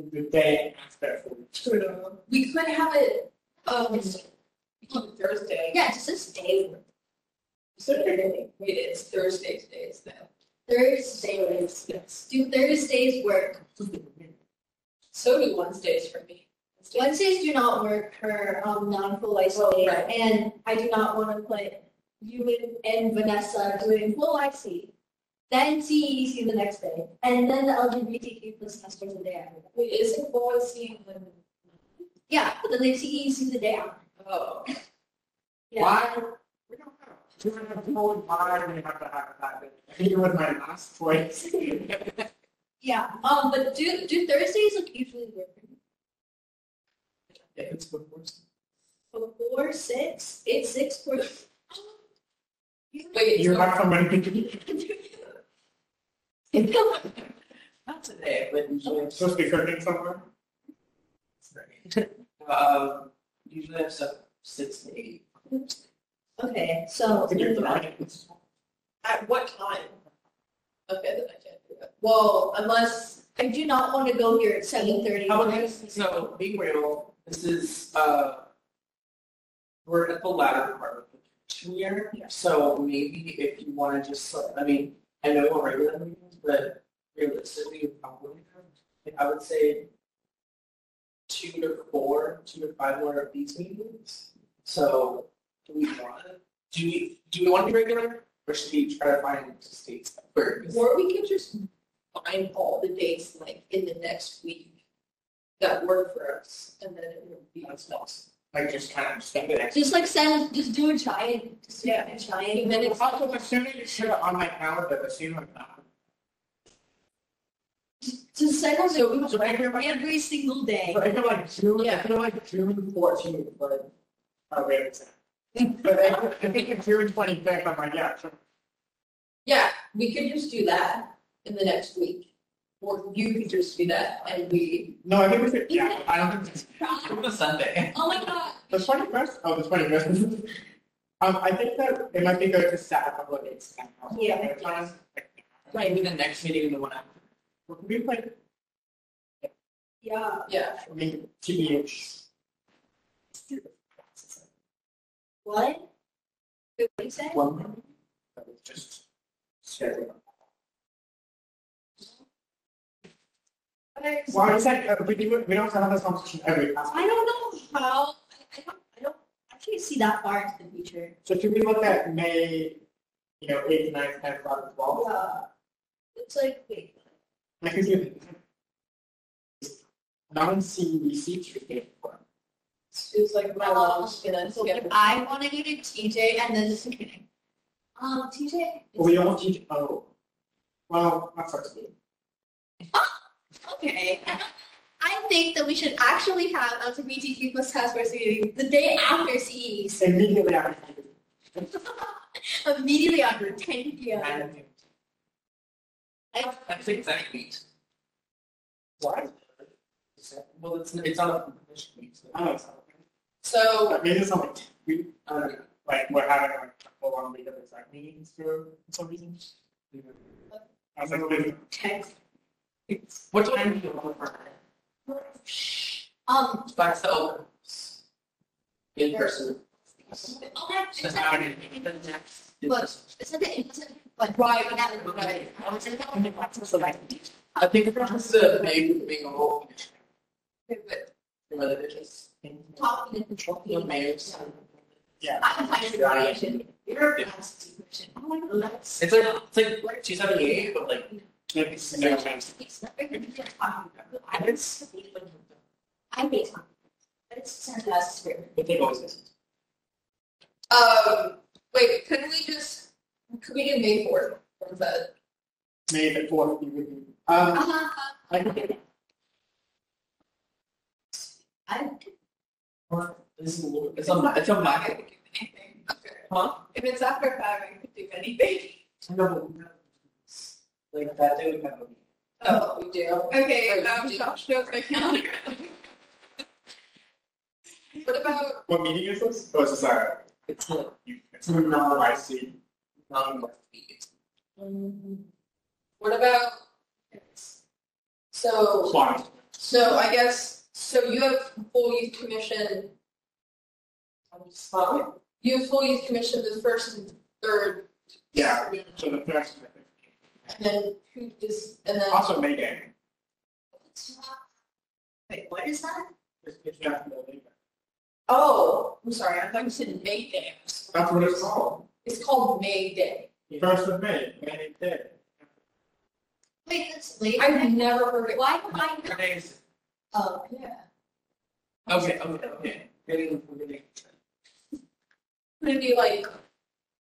the day after. We could have it, um, on Thursday. yeah, it's just day, Saturday. Wait, it's Thursday today, is that? Thursdays, Yes. do Thursdays work? So do Wednesdays for me. Wednesdays do not work for um, non-full YC, Oh, right. and I do not want to put you and- and Vanessa doing full YC. Then CEC the next day, and then the LGBTQ plus testers the day after. Wait, isn't Boy seeing when? Yeah, but then they CEC the day after. Oh. Yeah. Why? We don't know. We don't have full why we have to have that. I think it was my last choice. Yeah, um, but do do Thursdays like usually work If it's before. before six? It's six for. Wait, You so- have somebody. Not today, but usually. Supposed to be cooking somewhere. Um, usually I have stuff six to eight. Okay, so. To get the. At what time? Okay, then I can't do that. Well, unless, I do not want to go here at seven thirty. How about this? So being real, this is, uh, we're at the latter part of the election year, so maybe if you want to just, like, I mean, I know we're regular meetings, but realistically, probably, like, I would say two to four, two to five more of these meetings. So do we want, do we, do we want to be regular, or should we try to find states that work? or we could just find all the dates like in the next week that work for us, and then it would be. That's nice. Like just kind of spend it. Just like send, just do a giant, just do Yeah. a giant. And then it's, Also, the sooner you set it on my calendar, the sooner I'm not. Just send us So- a every single day. But I feel like June, I Yeah. feel like June fourteenth, but, oh, wait a second. But I I think it's June twenty-fifth, I'm like, yeah, sure. yeah, we could just do that in the next week. Or you could just do that and we, No, I think we should, yeah, I don't think it's, The Sunday. Oh my god. the twenty-first, oh, the twenty-first. Um, I think that it might be good to set a couple of dates. Yeah. Right, maybe the next meeting and the one after. Can we like, Yeah. yeah. I mean, TBH. What? Wait, What you say? One. But it's just schedule. Why is that, uh, we do, we don't have this conversation every class. I don't know how, I I don't, I don't, I can't see that far into the future. So should we look at May, you know, eighth, ninth, tenth, eleventh, twelfth? Yeah. It's like, wait, I can do non-CEC Tuesday. It's like my so skip. I want to go to TJ and then just. Um, TJ. We don't teach, oh, well, that's first week. Okay. I think that we should actually have LGBTQ plus task force meeting the day after CEs, Immediately after. immediately after 10 p.m. I think that week. What? Well, it's, it's not a commission week, so. I don't know. So, But maybe it's not like, we, I don't like, we're having like a full on week of exact meetings for some reason. I was like, maybe- 10. What time do you want for? Um, Back to open. In person. oh, that's, So it's how not, do you- In But- person. it's not, it's not, but right, that, right. I was in the I think it's just the maybe being a whole commission. but Rather than just. talking and control. The mayors. Yeah. I'm finding the question. You're a constitution. Oh my god, that's. It's like, it's like two seventy-eight, but like. maybe it's no chance. It's not very good to talk about. I was. I time. But it's sent us here. I think always is. Um, wait, couldn't we just, could we do May fourth instead? May the fourth, you would, um, Uh-huh. I think I, This is a little, it's a, it's a Mac. Okay. Huh? If it's after five, I could do anything. No, like that day would have a. Oh, we do. Okay, um, Josh knows my calendar. What about, What meeting is this? Oh, it's a Saturday. It's a, You- It's it's a non, I see. Non what about, so, Fine. so I guess, so you have full youth commission. I'm just, you have full youth commission the first and third. Yeah. So the first, I think. And then who does, and then, Also May Day. wait, what is that? It's, it's definitely oh, I'm sorry, I thought you said May Day. That's what it's called. It's called May Day. First of May, May Day. Wait, that's late. I've never heard it. Why would I? Days. Oh, yeah. Okay, okay, okay. Getting, we're getting. Could it be like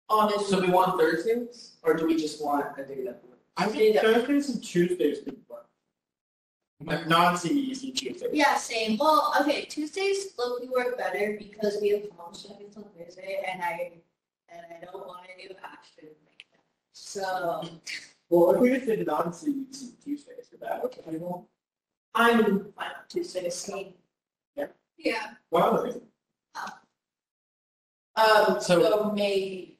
on a, So we want Thursdays, or do we just want a day that? I think Thursdays and Tuesdays could work. Like non-CEC Tuesdays. Yeah, same. Well, okay, Tuesdays low-key work better because we have home studies on Thursday and I, and I don't want to do action. So, Well, if we just did non-CEC Tuesdays, is that okay? I'm fine on Tuesdays. yeah, Yeah. Well, okay. um, So- so May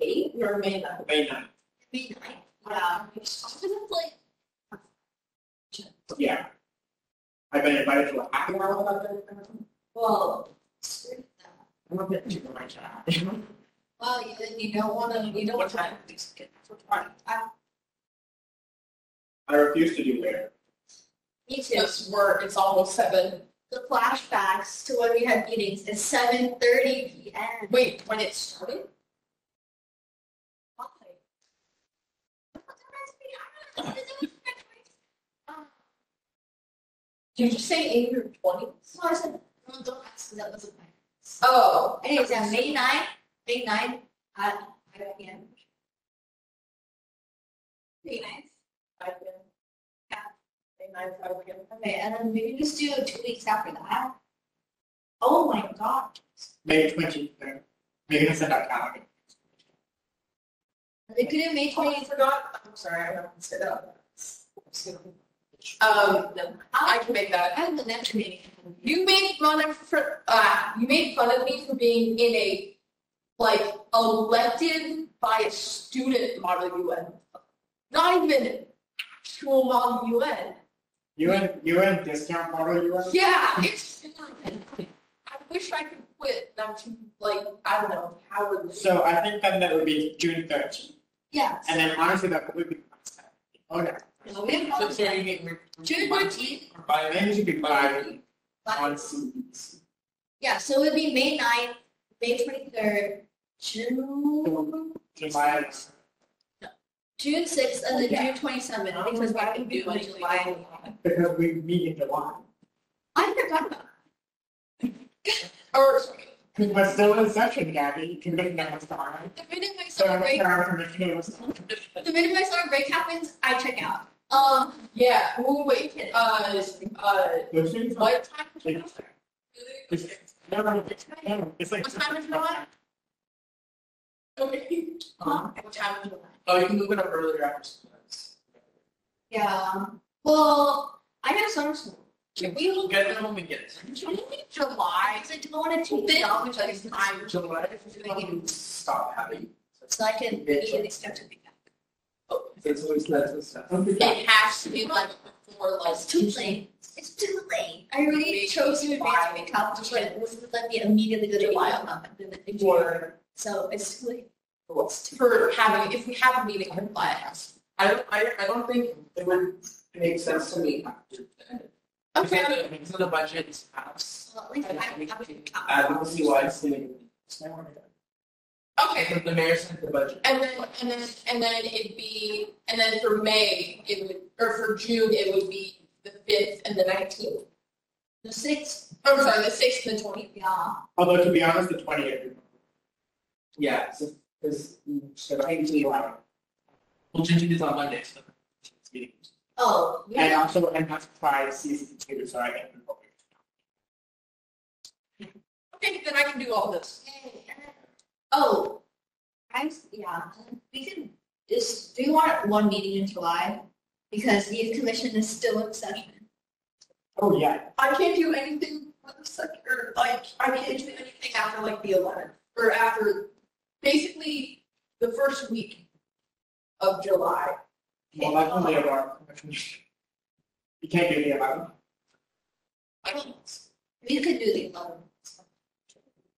eighth or May ninth? May ninth. Nice. Yeah. It's like, Yeah. I've been invited to a happy hour about that. well, screw that. I'm to my chat. Well, you, you don't want to. You don't want to. I refuse to do hair. Me too. It's work. It's almost seven. The flashbacks to when we had meetings is seven thirty p.m. Wait, when it started? Did you say eight or twenty? No, I said. Don't ask. That wasn't my. Oh, anyways, yeah, May 9th, Day nine, uh, again. Day nine. Yeah. Day nine, Okay, and then maybe just do two weeks after that. Oh my God. May 20th. They're going to send out calendar. They couldn't make oh, me. I forgot. I'm sorry, I haven't set up. Um, no, I can make that. I have the next meeting. You made fun of for, uh, you made fun of me for being in a like elected by a student model UN, not even actual model UN. UN, UN discount model UN? Yeah, it's. I wish I could quit. and I'm too like I don't know how would. So I think then that would be June thirteenth. Yeah. And then honestly, that would be. Okay. Oh, so we have So, so you get. June fourteenth. By then it should be five on CEC. Yeah, so it would be May ninth, May twenty-third, June, July. June sixth, and then June twenty-seventh, because we can do in in July. Because we meet in July. I forgot about Or Because we're still in session, Gabby. Commissioner was starting. that. The minute my So summer break, Commissioner was the minute my summer break happens, I check out. Um, yeah. Oh wait. Uh, uh, starting. what time? is it? It's, no, no, it's, like. What time is July? Okay. huh? What time is July? Oh, oh you can move it up earlier after school. Yeah, well, I have summer school. Can we look Get it when we get it. July? Because I don't want to take it off, be like time. July, stop having. so I can immediately start to pick up. It's oh, always that's the stuff. It has to be like before like. Late. It's too late. I already chose to advance my makeup, just like, this would let me immediately go to. Or So it's too late. for having, if we have a meeting in July, it. I don't, I, I don't think it would make sense to me after the end. Okay. Because of the budget pass. Well, at least I have a we'll see why it's the. Okay. The mayor sent the budget. And then, and then, and then it'd be, and then for May, it would, or for June, it would be the fifth and the nineteenth. The sixth, I'm sorry, the sixth and the twentieth. yeah. Although to be honest, the twentieth. Yeah, so, Because, so I think it's eleven. we'll change it on Monday, so. it's meeting. Oh, we And have, also, and have to try season two, so I can. Okay, then I can do all this. oh, I, yeah, we can, just, do you want one meeting in July? Because the youth commission is still in session. Oh, yeah. I can't do anything for the second, or like, I can't do anything after like the eleventh, or after, basically, the first week of July. Well, that's only about. You can't do the eleven. I don't, We could do the eleventh.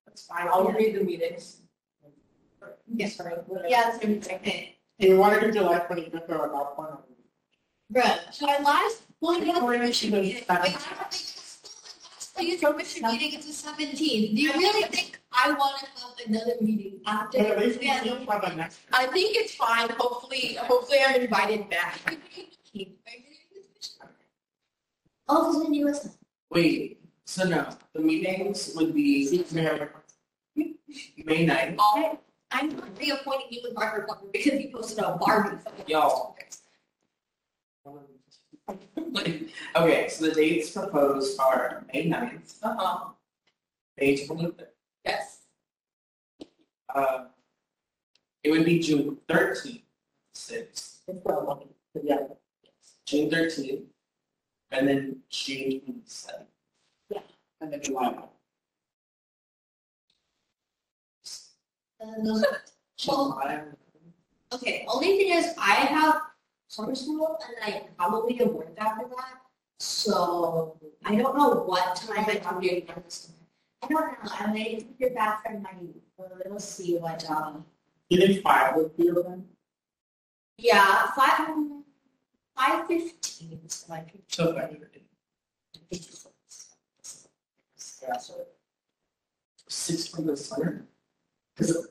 that's fine, I'll read the meetings. Yes, Sorry, whatever. Yeah, that's gonna be okay. Do you want to do July twenty-fifth or about one? Bruh, so I last one, yeah, Or maybe the the seventh. youth commission meeting is the seventeenth. Do you really think I want to have another meeting after? But at least we Yeah. the next. I think it's fine, hopefully, hopefully I'm invited back. Oh, because then you listen. Wait, so no, the meetings would be May ninth. Oh, I, I'm reappointing you with Margaret Walker because you posted a Barbie. photo. Okay, so the dates proposed are May 9th, Uh-huh, May twenty-fifth. yes. Uh, it would be June thirteenth, sixth, Yeah. June thirteenth, and then June twenty-seventh. And then July. Those- Well, okay, only thing is I have summer school and then I probably have work after that. So I don't know what time I do this. I don't know, I'm waiting to hear back from my, we'll see what, um, You think five would be okay? yeah, five, five fifteen is like. So if I do it, Yeah, so. six from the summer. Because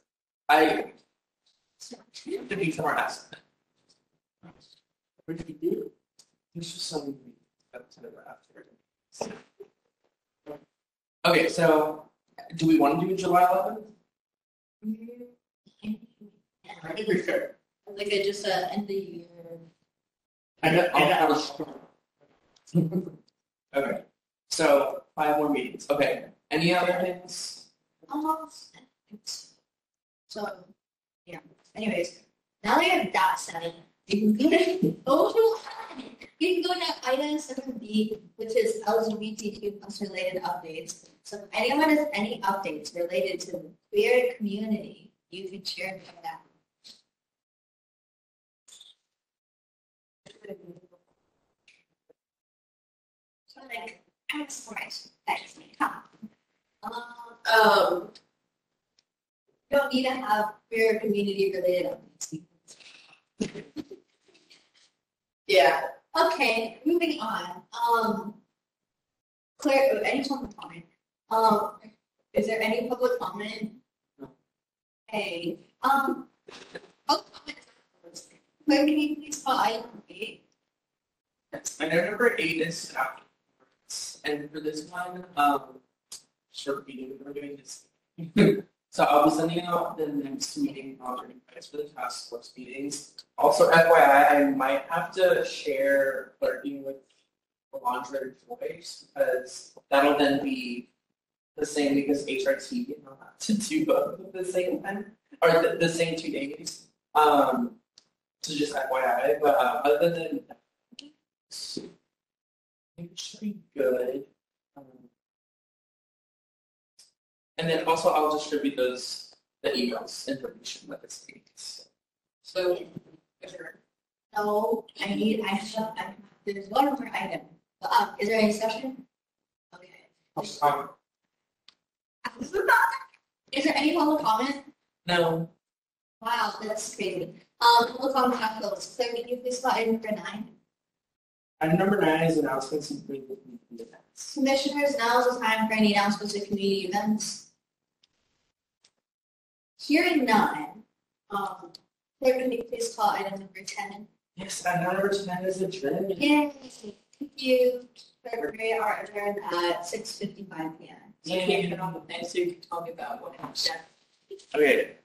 I, to be more asked, What did you do? there's just some, that's never after. Okay, so do we want to do July eleventh? Mm-hmm. I think we should. Like a, just a end the year. I know, I know. Okay, so five more meetings. Okay, any other things? Almost. So, yeah, anyways, now that I have that said, you can go to, you item seven B, which is LGBTQ plus related updates. So if anyone has any updates related to the queer community, you can share that. So like, surprised, that's? Um, Um, don't need to have queer community related updates. Yeah, Okay, moving on. Um, Claire, any public comment? Um, is there any public comment? Okay, um, comment. Claire, can you please call item eight? Yes, I know number eight is staff. reports. And for this one, um, meeting, we're doing this. So I'll be sending out the next meeting, I'll for the task force meetings. Also FYI, I might have to share clerking with Alondra Joyce, because that'll then be the same because HRT not have to do both at the same time, or the, the same two days. Um, so just FYI, but uh, other than that, it should be good. And then also I'll distribute those, the emails, information with the states. so, No, I need, I have, I, there's one more item. Um, is there any discussion? Okay. Um, Is there any public comment? No, Wow, that's crazy. Um, public comment on those. Claire, can you please spot item number nine? Item number nine is announcements and community events. Commissioners, now is the time for any announcements of community events. Hearing none, um, Claire, can you please call item number ten? yes, item number ten is adjourned. Yay. Thank you. February are adjourned at six fifty-five P M. So you can get on the thing, so you can tell me about what happened. Okay,